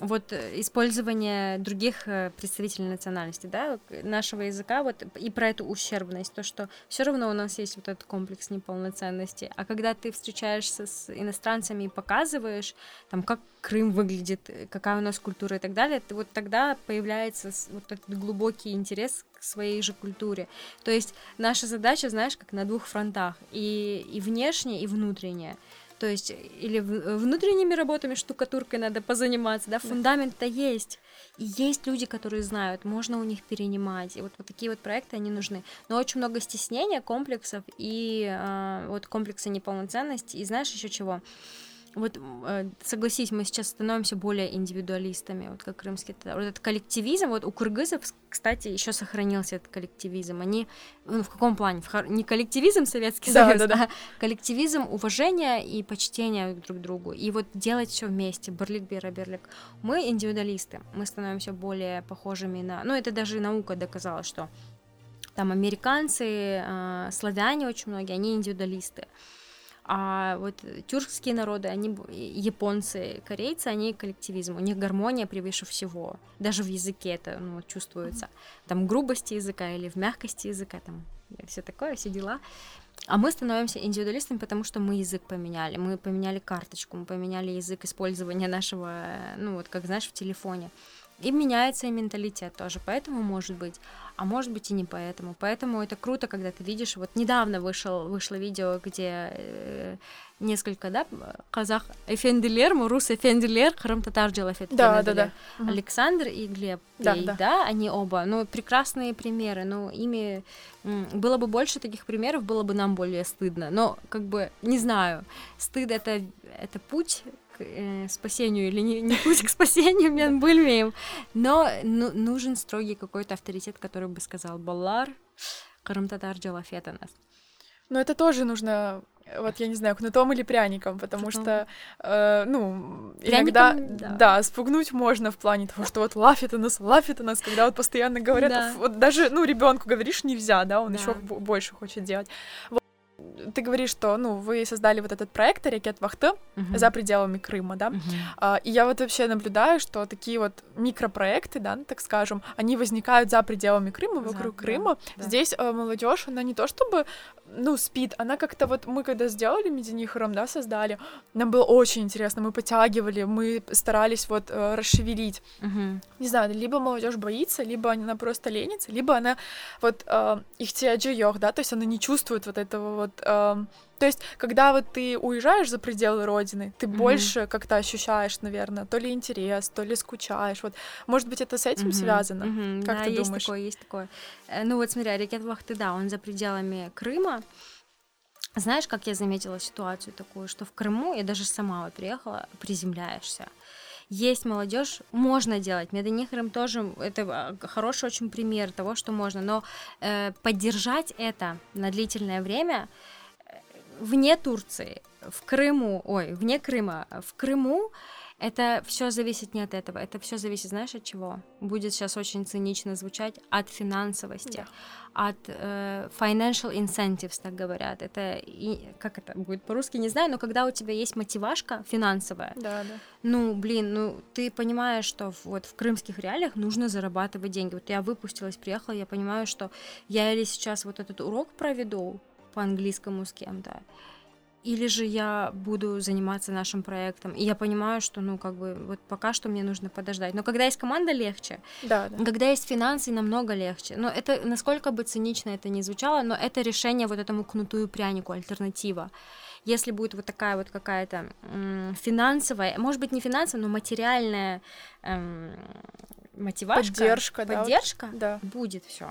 вот э, использование других э, представителей национальности, да, нашего языка, вот и про эту ущербность, то, что все равно у нас есть вот этот комплекс неполноценности, а когда ты встречаешься с иностранцами и показываешь, там, как Крым выглядит, э, какая у нас культура и так далее, ты вот тогда появляется вот этот глубокий интерес к своей же культуре. То есть наша задача, знаешь, как на двух фронтах, и, и внешне, и внутренне. То есть или внутренними работами, штукатуркой надо позаниматься, да, фундамент-то есть. И есть люди, которые знают, можно у них перенимать. И вот, вот такие вот проекты, они нужны. Но очень много стеснения, комплексов и а, вот комплекса неполноценности. И знаешь еще чего? Вот э, согласись, мы сейчас становимся более индивидуалистами, вот как крымский татар. Вот этот коллективизм, вот у кыргызов, кстати, еще сохранился этот коллективизм. Они ну, в каком плане? В хор- Не коллективизм Советский Да, Союз, да, да. а коллективизм уважения и почтения друг к другу. И вот делать все вместе. Берлик, Бера, Берлик. Мы индивидуалисты. Мы становимся более похожими на... Ну, это даже наука доказала, что там американцы, а, славяне очень многие, они индивидуалисты. А вот тюркские народы, они японцы, корейцы, они коллективизм. У них гармония превыше всего. Даже в языке это ну, чувствуется. Там грубости языка или в мягкости языка, там все такое, все дела. А мы становимся индивидуалистами, потому что мы язык поменяли. Мы поменяли карточку, мы поменяли язык использования нашего, ну вот как знаешь, в телефоне. И меняется и менталитет тоже, поэтому может быть, а может быть и не поэтому. Поэтому это круто, когда ты видишь, вот недавно вышел, вышло видео, где э, несколько, да, казах эфендилер, рус эфендилер, храм татар джелафет Да, да, да. Александр и Глеб, Да, Пей, да. да, они оба, ну, прекрасные примеры, ну, ими было бы больше таких примеров, было бы нам более стыдно, но, как бы, не знаю, стыд это, это путь к э, спасению или не, не путь к спасению, мен бөлмейм, но ну, нужен строгий какой-то авторитет, который бы сказал, баллар, Карымтатар джалафета нас. Но это тоже нужно, э, вот я не знаю, кнутом или пряником, потому что, э, ну, иногда, Пряником, да. да. спугнуть можно в плане того, что вот лафит нас, лафит нас, когда вот постоянно говорят, Да. вот даже, ну, ребенку говоришь нельзя, да, он Да. еще больше хочет делать. Вот. Ты говоришь, что, ну, вы создали вот этот проект «Ракет Вахты» за пределами Крыма, да? А, И я вот вообще наблюдаю, что такие вот микропроекты, да, так скажем, они возникают за пределами Крыма, вокруг да, Крыма. да. Здесь молодежь, она не то чтобы, ну, спит, она как-то вот, мы когда сделали Мединихором, да, создали, нам было очень интересно, мы подтягивали, мы старались вот э, расшевелить. Мгм. Не знаю, либо молодежь боится, либо она просто ленится, либо она вот э, их тиаджиёх, да, то есть она не чувствует вот этого вот... э, то есть, когда вот ты уезжаешь за пределы родины, ты Мгм. больше как-то ощущаешь, наверное, то ли интерес, то ли скучаешь. Вот, может быть, это с этим Мгм, связано? мгм, Как да, ты есть думаешь? такое, есть такое. Э, Ну вот смотри, Ракет Вахты, да, он за пределами Крыма. Знаешь, как я заметила ситуацию такую, что в Крыму, я даже сама вот приехала, приземляешься. Есть молодежь, можно делать. Медонихрем тоже это а, хороший очень пример того, что можно. Но э, поддержать это на длительное время вне Турции, в Крыму, ой, вне Крыма, в Крыму это все зависит не от этого, это все зависит, знаешь, от чего? Будет сейчас очень цинично звучать, от финансовости, от э, financial incentives, так говорят. Это и, как это будет по-русски, не знаю, но когда у тебя есть мотивашка финансовая, Да, да. ну, блин, ну, ты понимаешь, что вот в крымских реалиях нужно зарабатывать деньги. Вот я выпустилась, приехала, я понимаю, что я или сейчас вот этот урок проведу по английскому с кем-то, или же я буду заниматься нашим проектом. И я понимаю, что, ну, как бы, вот пока что мне нужно подождать. Но когда есть команда, легче. Да, да. Когда есть финансы, намного легче. Но это, насколько бы цинично это ни звучало, но это решение вот этому кнуту и прянику, альтернатива. Если будет вот такая вот какая-то м, финансовая, может быть, не финансовая, но материальная эм, мотивашка, Поддержка, да, вот. поддержка, Да. будет все.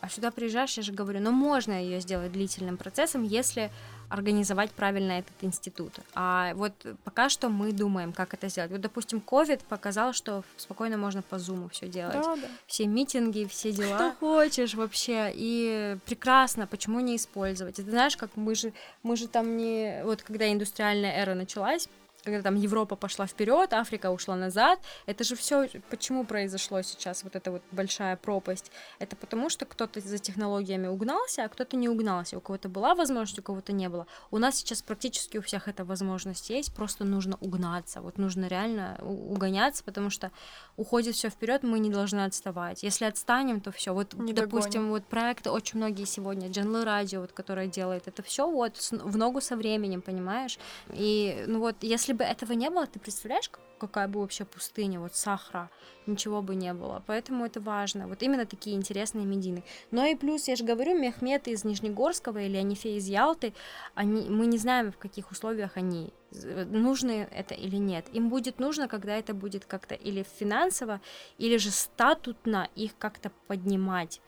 А сюда приезжаешь, я же говорю, ну можно ее сделать длительным процессом, если организовать правильно этот институт. А вот пока что мы думаем, как это сделать. Вот, допустим, COVID показал, что спокойно можно по Zoom все делать. Да, да. Все митинги, все дела. Что хочешь вообще. И прекрасно, почему не использовать? Ты знаешь, как мы же, мы же там не... Вот когда индустриальная эра началась, когда там Европа пошла вперед, Африка ушла назад. Это же все почему произошло сейчас, вот эта вот большая пропасть. Это потому, что кто-то за технологиями угнался, а кто-то не угнался. У кого-то была возможность, у кого-то не было. У нас сейчас практически у всех эта возможность есть, просто нужно угнаться. Вот нужно реально угоняться, потому что уходит все вперед, мы не должны отставать. Если отстанем, то все. Вот, не допустим, догоним. вот проекты очень многие сегодня, Джанлы Радио, вот, которая делает это все вот в ногу со временем, понимаешь? И ну вот, если бы этого не было, ты представляешь, как- какая бы вообще пустыня, вот Сахара, ничего бы не было. Поэтому это важно. Вот именно такие интересные медины. Но и плюс, я же говорю, Мехмед из Нижнегорского или Анифе из Ялты, они, мы не знаем, в каких условиях они нужны это или нет. Им будет нужно, когда это будет как-то или финансово, или же статутно их как-то поднимать.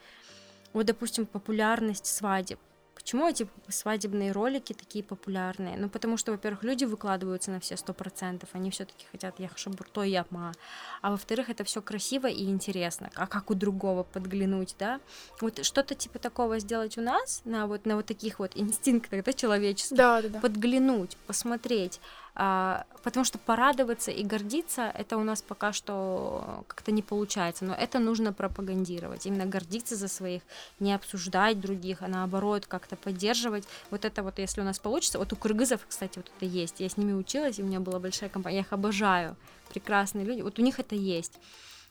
Вот, допустим, популярность свадеб. Почему эти свадебные ролики такие популярные? Ну, потому что, во-первых, люди выкладываются на все сто процентов, они все-таки хотят яхша бурто япма. А во-вторых, это все красиво и интересно. А как у другого подглянуть, да? Вот что-то типа такого сделать у нас, на вот, на вот таких вот инстинктах, да, человеческих, Да, да, да. подглянуть, посмотреть, а, потому что порадоваться и гордиться это у нас пока что как-то не получается, но это нужно пропагандировать, именно гордиться за своих, не обсуждать других, а наоборот как-то поддерживать. Вот это вот, если у нас получится, вот у кыргызов, кстати, вот это есть, я с ними училась, и у меня была большая компания, я их обожаю, прекрасные люди, вот у них это есть,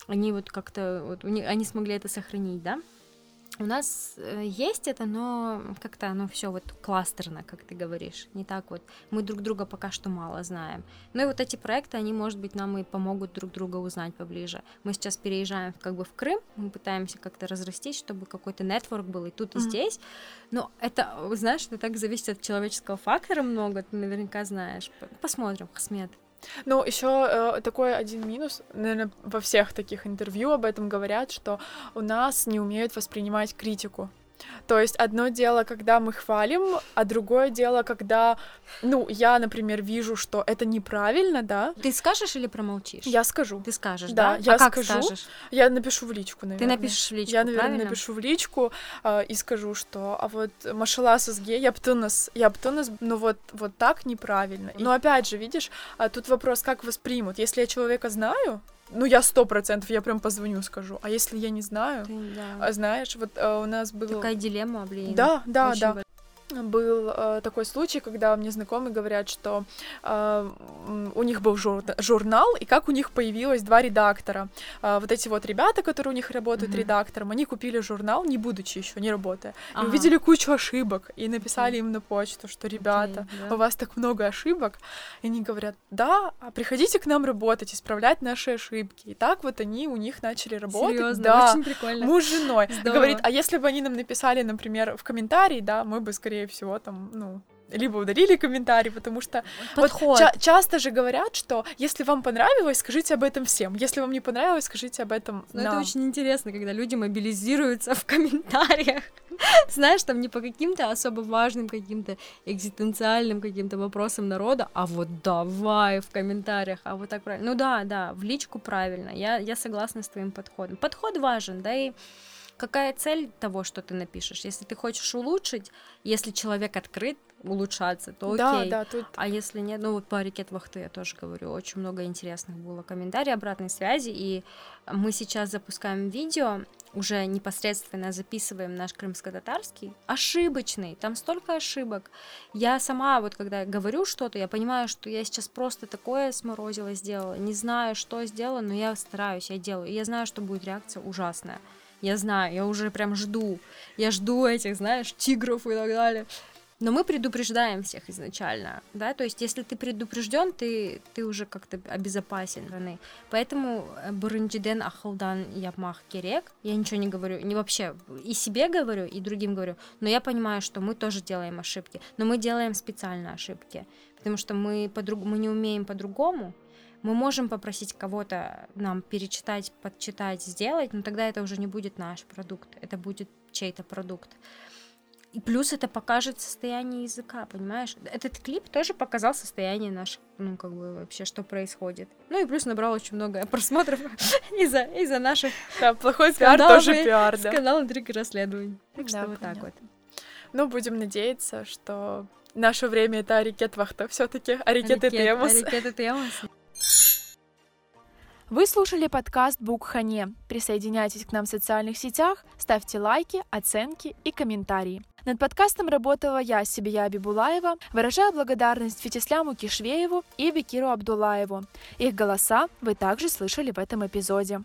они вот как-то, вот они смогли это сохранить, да? У нас э, есть это, но как-то оно все вот кластерно, как ты говоришь, не так вот. Мы друг друга пока что мало знаем. Ну и вот эти проекты, они, может быть, нам и помогут друг друга узнать поближе. Мы сейчас переезжаем как бы в Крым, мы пытаемся как-то разрастись, чтобы какой-то нетворк был и тут, и Мгм. здесь. Но это, знаешь, это так зависит от человеческого фактора много, ты наверняка знаешь. Посмотрим, Хасмет. Ну, еще такой один минус, наверное, во всех таких интервью об этом говорят, что у нас не умеют воспринимать критику. То есть одно дело, когда мы хвалим, а другое дело, когда, ну, я, например, вижу, что это неправильно, да, Ты скажешь или промолчишь? я скажу. Ты скажешь, Да, да? я а как скажу. скажешь? Я напишу в личку, Ты наверное. напишешь в личку, Я, наверное, правильно? напишу в личку э, и скажу, что а вот машала сазге, я птынас, я птынас, ну вот, вот так неправильно. Но опять же, видишь, а тут вопрос, как воспримут. Если я человека знаю, ну я сто процентов, я прям позвоню, скажу. А если я не знаю, да. а знаешь, вот э, у нас был... Такая дилемма, блин. Да, да, Очень да. Был э, такой случай, когда мне знакомые говорят, что э, у них был жур- журнал, и как у них появилось два редактора. Э, вот эти вот ребята, которые у них работают Мгм. редактором, они купили журнал, не будучи еще, не работая, и Ага. увидели кучу ошибок, и написали Окей. им на почту, что, ребята, да. у вас так много ошибок. И они говорят, да, а приходите к нам работать, исправлять наши ошибки. И так вот они у них начали работать. Серьезно, да. очень прикольно. Муж с женой. Здорово. Говорит, а если бы они нам написали, например, в комментарии, да, мы бы, скорее всего, там, ну, либо удалили комментарий, потому что вот ча- часто же говорят, что если вам понравилось, скажите об этом всем. Если вам не понравилось, скажите об этом Но это нам. очень интересно, когда люди мобилизируются в комментариях. Знаешь, там не по каким-то особо важным, каким-то экзистенциальным каким-то вопросам народа, а вот давай в комментариях, а вот так правильно. Ну да, да, в личку правильно. Я, я согласна с твоим подходом. Подход важен, да и какая цель того, что ты напишешь? Если ты хочешь улучшить, если человек открыт улучшаться, то Да, окей. да, тут А если нет, ну вот по ракет вахты я тоже говорю, очень много интересных было комментариев, обратной связи, и мы сейчас запускаем видео, уже непосредственно записываем наш крымско-татарский, ошибочный, там столько ошибок. Я сама вот когда говорю что-то, я понимаю, что я сейчас просто такое сморозило сделала, не знаю, что сделала, но я стараюсь, я делаю, и я знаю, что будет реакция ужасная. Я знаю, я уже прям жду. Я жду этих, знаешь, тигров и так далее. Но мы предупреждаем всех изначально, да, то есть если ты предупрежден, ты, ты уже как-то обезопасен. страны. Поэтому э, Бурунджиден Ахалдан Япмах Керек, я ничего не говорю, не вообще, и себе говорю, и другим говорю, но я понимаю, что мы тоже делаем ошибки, но мы делаем специально ошибки, потому что мы, по-друг- мы не умеем по-другому, мы можем попросить кого-то нам перечитать, подчитать, сделать, но тогда это уже не будет наш продукт, это будет чей-то продукт. И плюс это покажет состояние языка, понимаешь? Этот клип тоже показал состояние наше, ну, как бы вообще, что происходит. Ну и плюс набрал очень много просмотров из-за из наших Да, плохой пиар тоже пиар, да. Канал интриг и расследований. Так что вот так вот. Ну, будем надеяться, что наше время это Арикет Вахта все таки Арикет и Темус. Арикет и Темус. Вы слушали подкаст Букхане. Присоединяйтесь к нам в социальных сетях, ставьте лайки, оценки и комментарии. Над подкастом работала я, Сибия Бибулаева. Выражаю благодарность Фитисляму Кишвееву и Бекиру Абдулаеву. Их голоса вы также слышали в этом эпизоде.